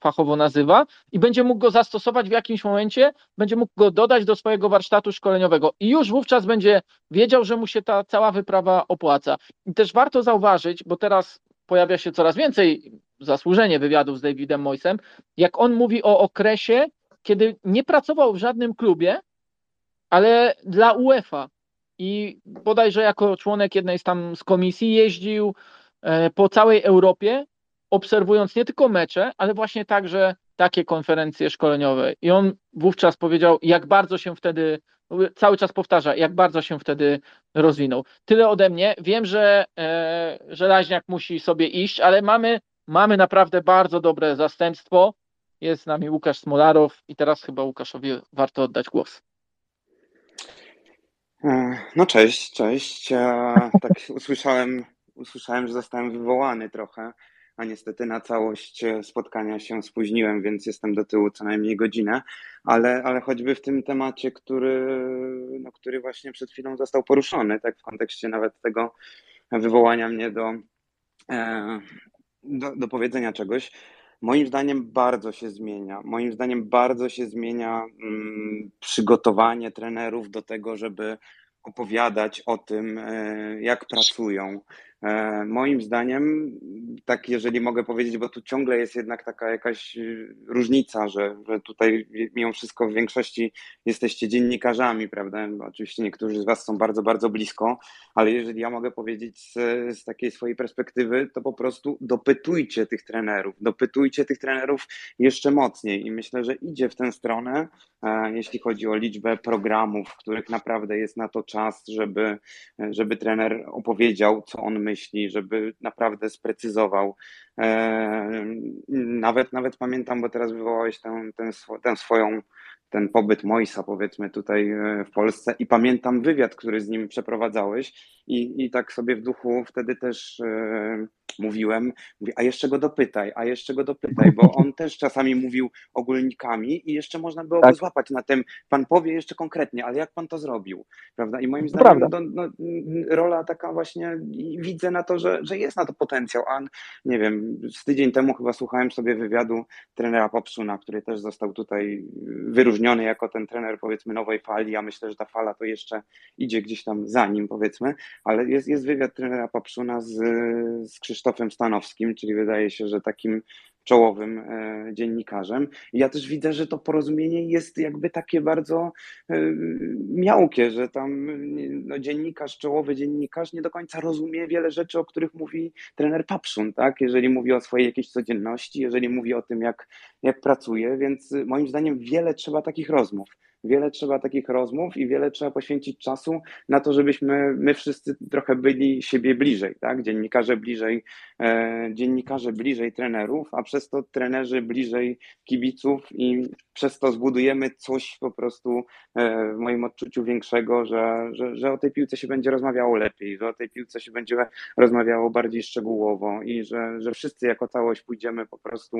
fachowo nazywa, i będzie mógł go zastosować w jakimś momencie, będzie mógł go dodać do swojego warsztatu szkoleniowego i już wówczas będzie wiedział, że mu się ta cała wyprawa opłaca. I też warto zauważyć, bo teraz pojawia się coraz więcej zasłużenie wywiadów z Davidem Moisem, jak on mówi o okresie, kiedy nie pracował w żadnym klubie, ale dla UEFA. I bodajże jako członek jednej z tam z komisji jeździł E, po całej Europie, obserwując nie tylko mecze, ale właśnie także takie konferencje szkoleniowe. I on wówczas powiedział, jak bardzo się wtedy, cały czas powtarza, jak bardzo się wtedy rozwinął. Tyle ode mnie. Wiem, że e, Żelaźniak musi sobie iść, ale mamy, mamy naprawdę bardzo dobre zastępstwo. Jest z nami Łukasz Smolarow i teraz chyba Łukaszowi warto oddać głos. No cześć, cześć. Tak usłyszałem usłyszałem, że zostałem wywołany trochę, a niestety na całość spotkania się spóźniłem, więc jestem do tyłu co najmniej godzinę, ale, ale choćby w tym temacie, który, no, który właśnie przed chwilą został poruszony, tak w kontekście nawet tego wywołania mnie do, e, do, do powiedzenia czegoś, Moim zdaniem bardzo się zmienia. Moim zdaniem bardzo się zmienia mm, przygotowanie trenerów do tego, żeby opowiadać o tym, e, jak pracują, moim zdaniem, tak jeżeli mogę powiedzieć, bo tu ciągle jest jednak taka jakaś y, różnica, że, że tutaj mimo wszystko w większości jesteście dziennikarzami, prawda? Oczywiście niektórzy z Was są bardzo, bardzo blisko, ale jeżeli ja mogę powiedzieć z, z takiej swojej perspektywy, to po prostu dopytujcie tych trenerów, dopytujcie tych trenerów jeszcze mocniej i myślę, że idzie w tę stronę, e, jeśli chodzi o liczbę programów, w których naprawdę jest na to czas, żeby, żeby trener opowiedział, co on myśli myśli, żeby naprawdę sprecyzował. E, nawet, nawet pamiętam, bo teraz wywołałeś tę swoją ten pobyt Moisa, powiedzmy, tutaj e, w Polsce i pamiętam wywiad, który z nim przeprowadzałeś i, i tak sobie w duchu wtedy też e, mówiłem, mówię, a jeszcze go dopytaj, a jeszcze go dopytaj, bo on też czasami mówił ogólnikami i jeszcze można było tak. go złapać na tym, pan powie jeszcze konkretnie, ale jak pan to zrobił, prawda? I moim zdaniem no, no, rola taka właśnie, widzę na to, że, że jest na to potencjał, a nie wiem, z tydzień temu chyba słuchałem sobie wywiadu trenera Popsuna, który też został tutaj wyróżniony jako ten trener powiedzmy nowej fali, ja myślę, że ta fala to jeszcze idzie gdzieś tam za nim powiedzmy, ale jest, jest wywiad trenera Popsuna z, z Krzysztofem Krzysztofem Stanowskim, czyli wydaje się, że takim czołowym e, dziennikarzem. Ja też widzę, że to porozumienie jest jakby takie bardzo e, miałkie, że tam no, dziennikarz, czołowy dziennikarz nie do końca rozumie wiele rzeczy, o których mówi trener Papszun, tak? Jeżeli mówi o swojej jakiejś codzienności, jeżeli mówi o tym, jak, jak pracuje, więc moim zdaniem wiele trzeba takich rozmów wiele trzeba takich rozmów i wiele trzeba poświęcić czasu na to, żebyśmy my wszyscy trochę byli siebie bliżej, tak? Dziennikarze bliżej, e, dziennikarze bliżej trenerów, a przez to trenerzy bliżej kibiców i przez to zbudujemy coś po prostu e, w moim odczuciu większego, że, że, że o tej piłce się będzie rozmawiało lepiej, że o tej piłce się będzie rozmawiało bardziej szczegółowo i że, że wszyscy jako całość pójdziemy po prostu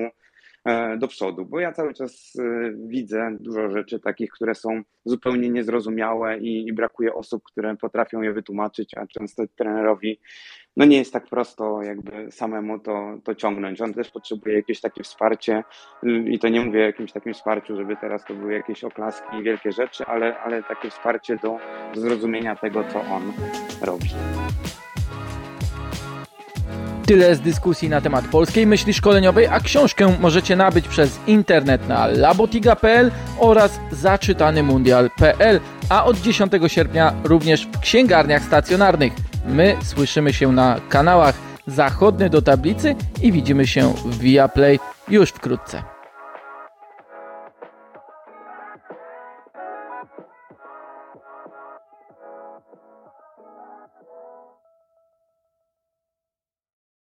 do przodu, bo ja cały czas e, widzę dużo rzeczy takich, które są zupełnie niezrozumiałe i, i brakuje osób, które potrafią je wytłumaczyć, a często trenerowi no nie jest tak prosto jakby samemu to, to ciągnąć. On też potrzebuje jakieś takie wsparcie i to nie mówię o jakimś takim wsparciu, żeby teraz to były jakieś oklaski i wielkie rzeczy, ale, ale takie wsparcie do zrozumienia tego, co on robi. Tyle z dyskusji na temat polskiej myśli szkoleniowej, a książkę możecie nabyć przez internet na labotiga.pl oraz zaczytanymundial.pl, a od 10 sierpnia również w księgarniach stacjonarnych. My słyszymy się na kanałach Zachodny do Tablicy i widzimy się w Viaplay już wkrótce.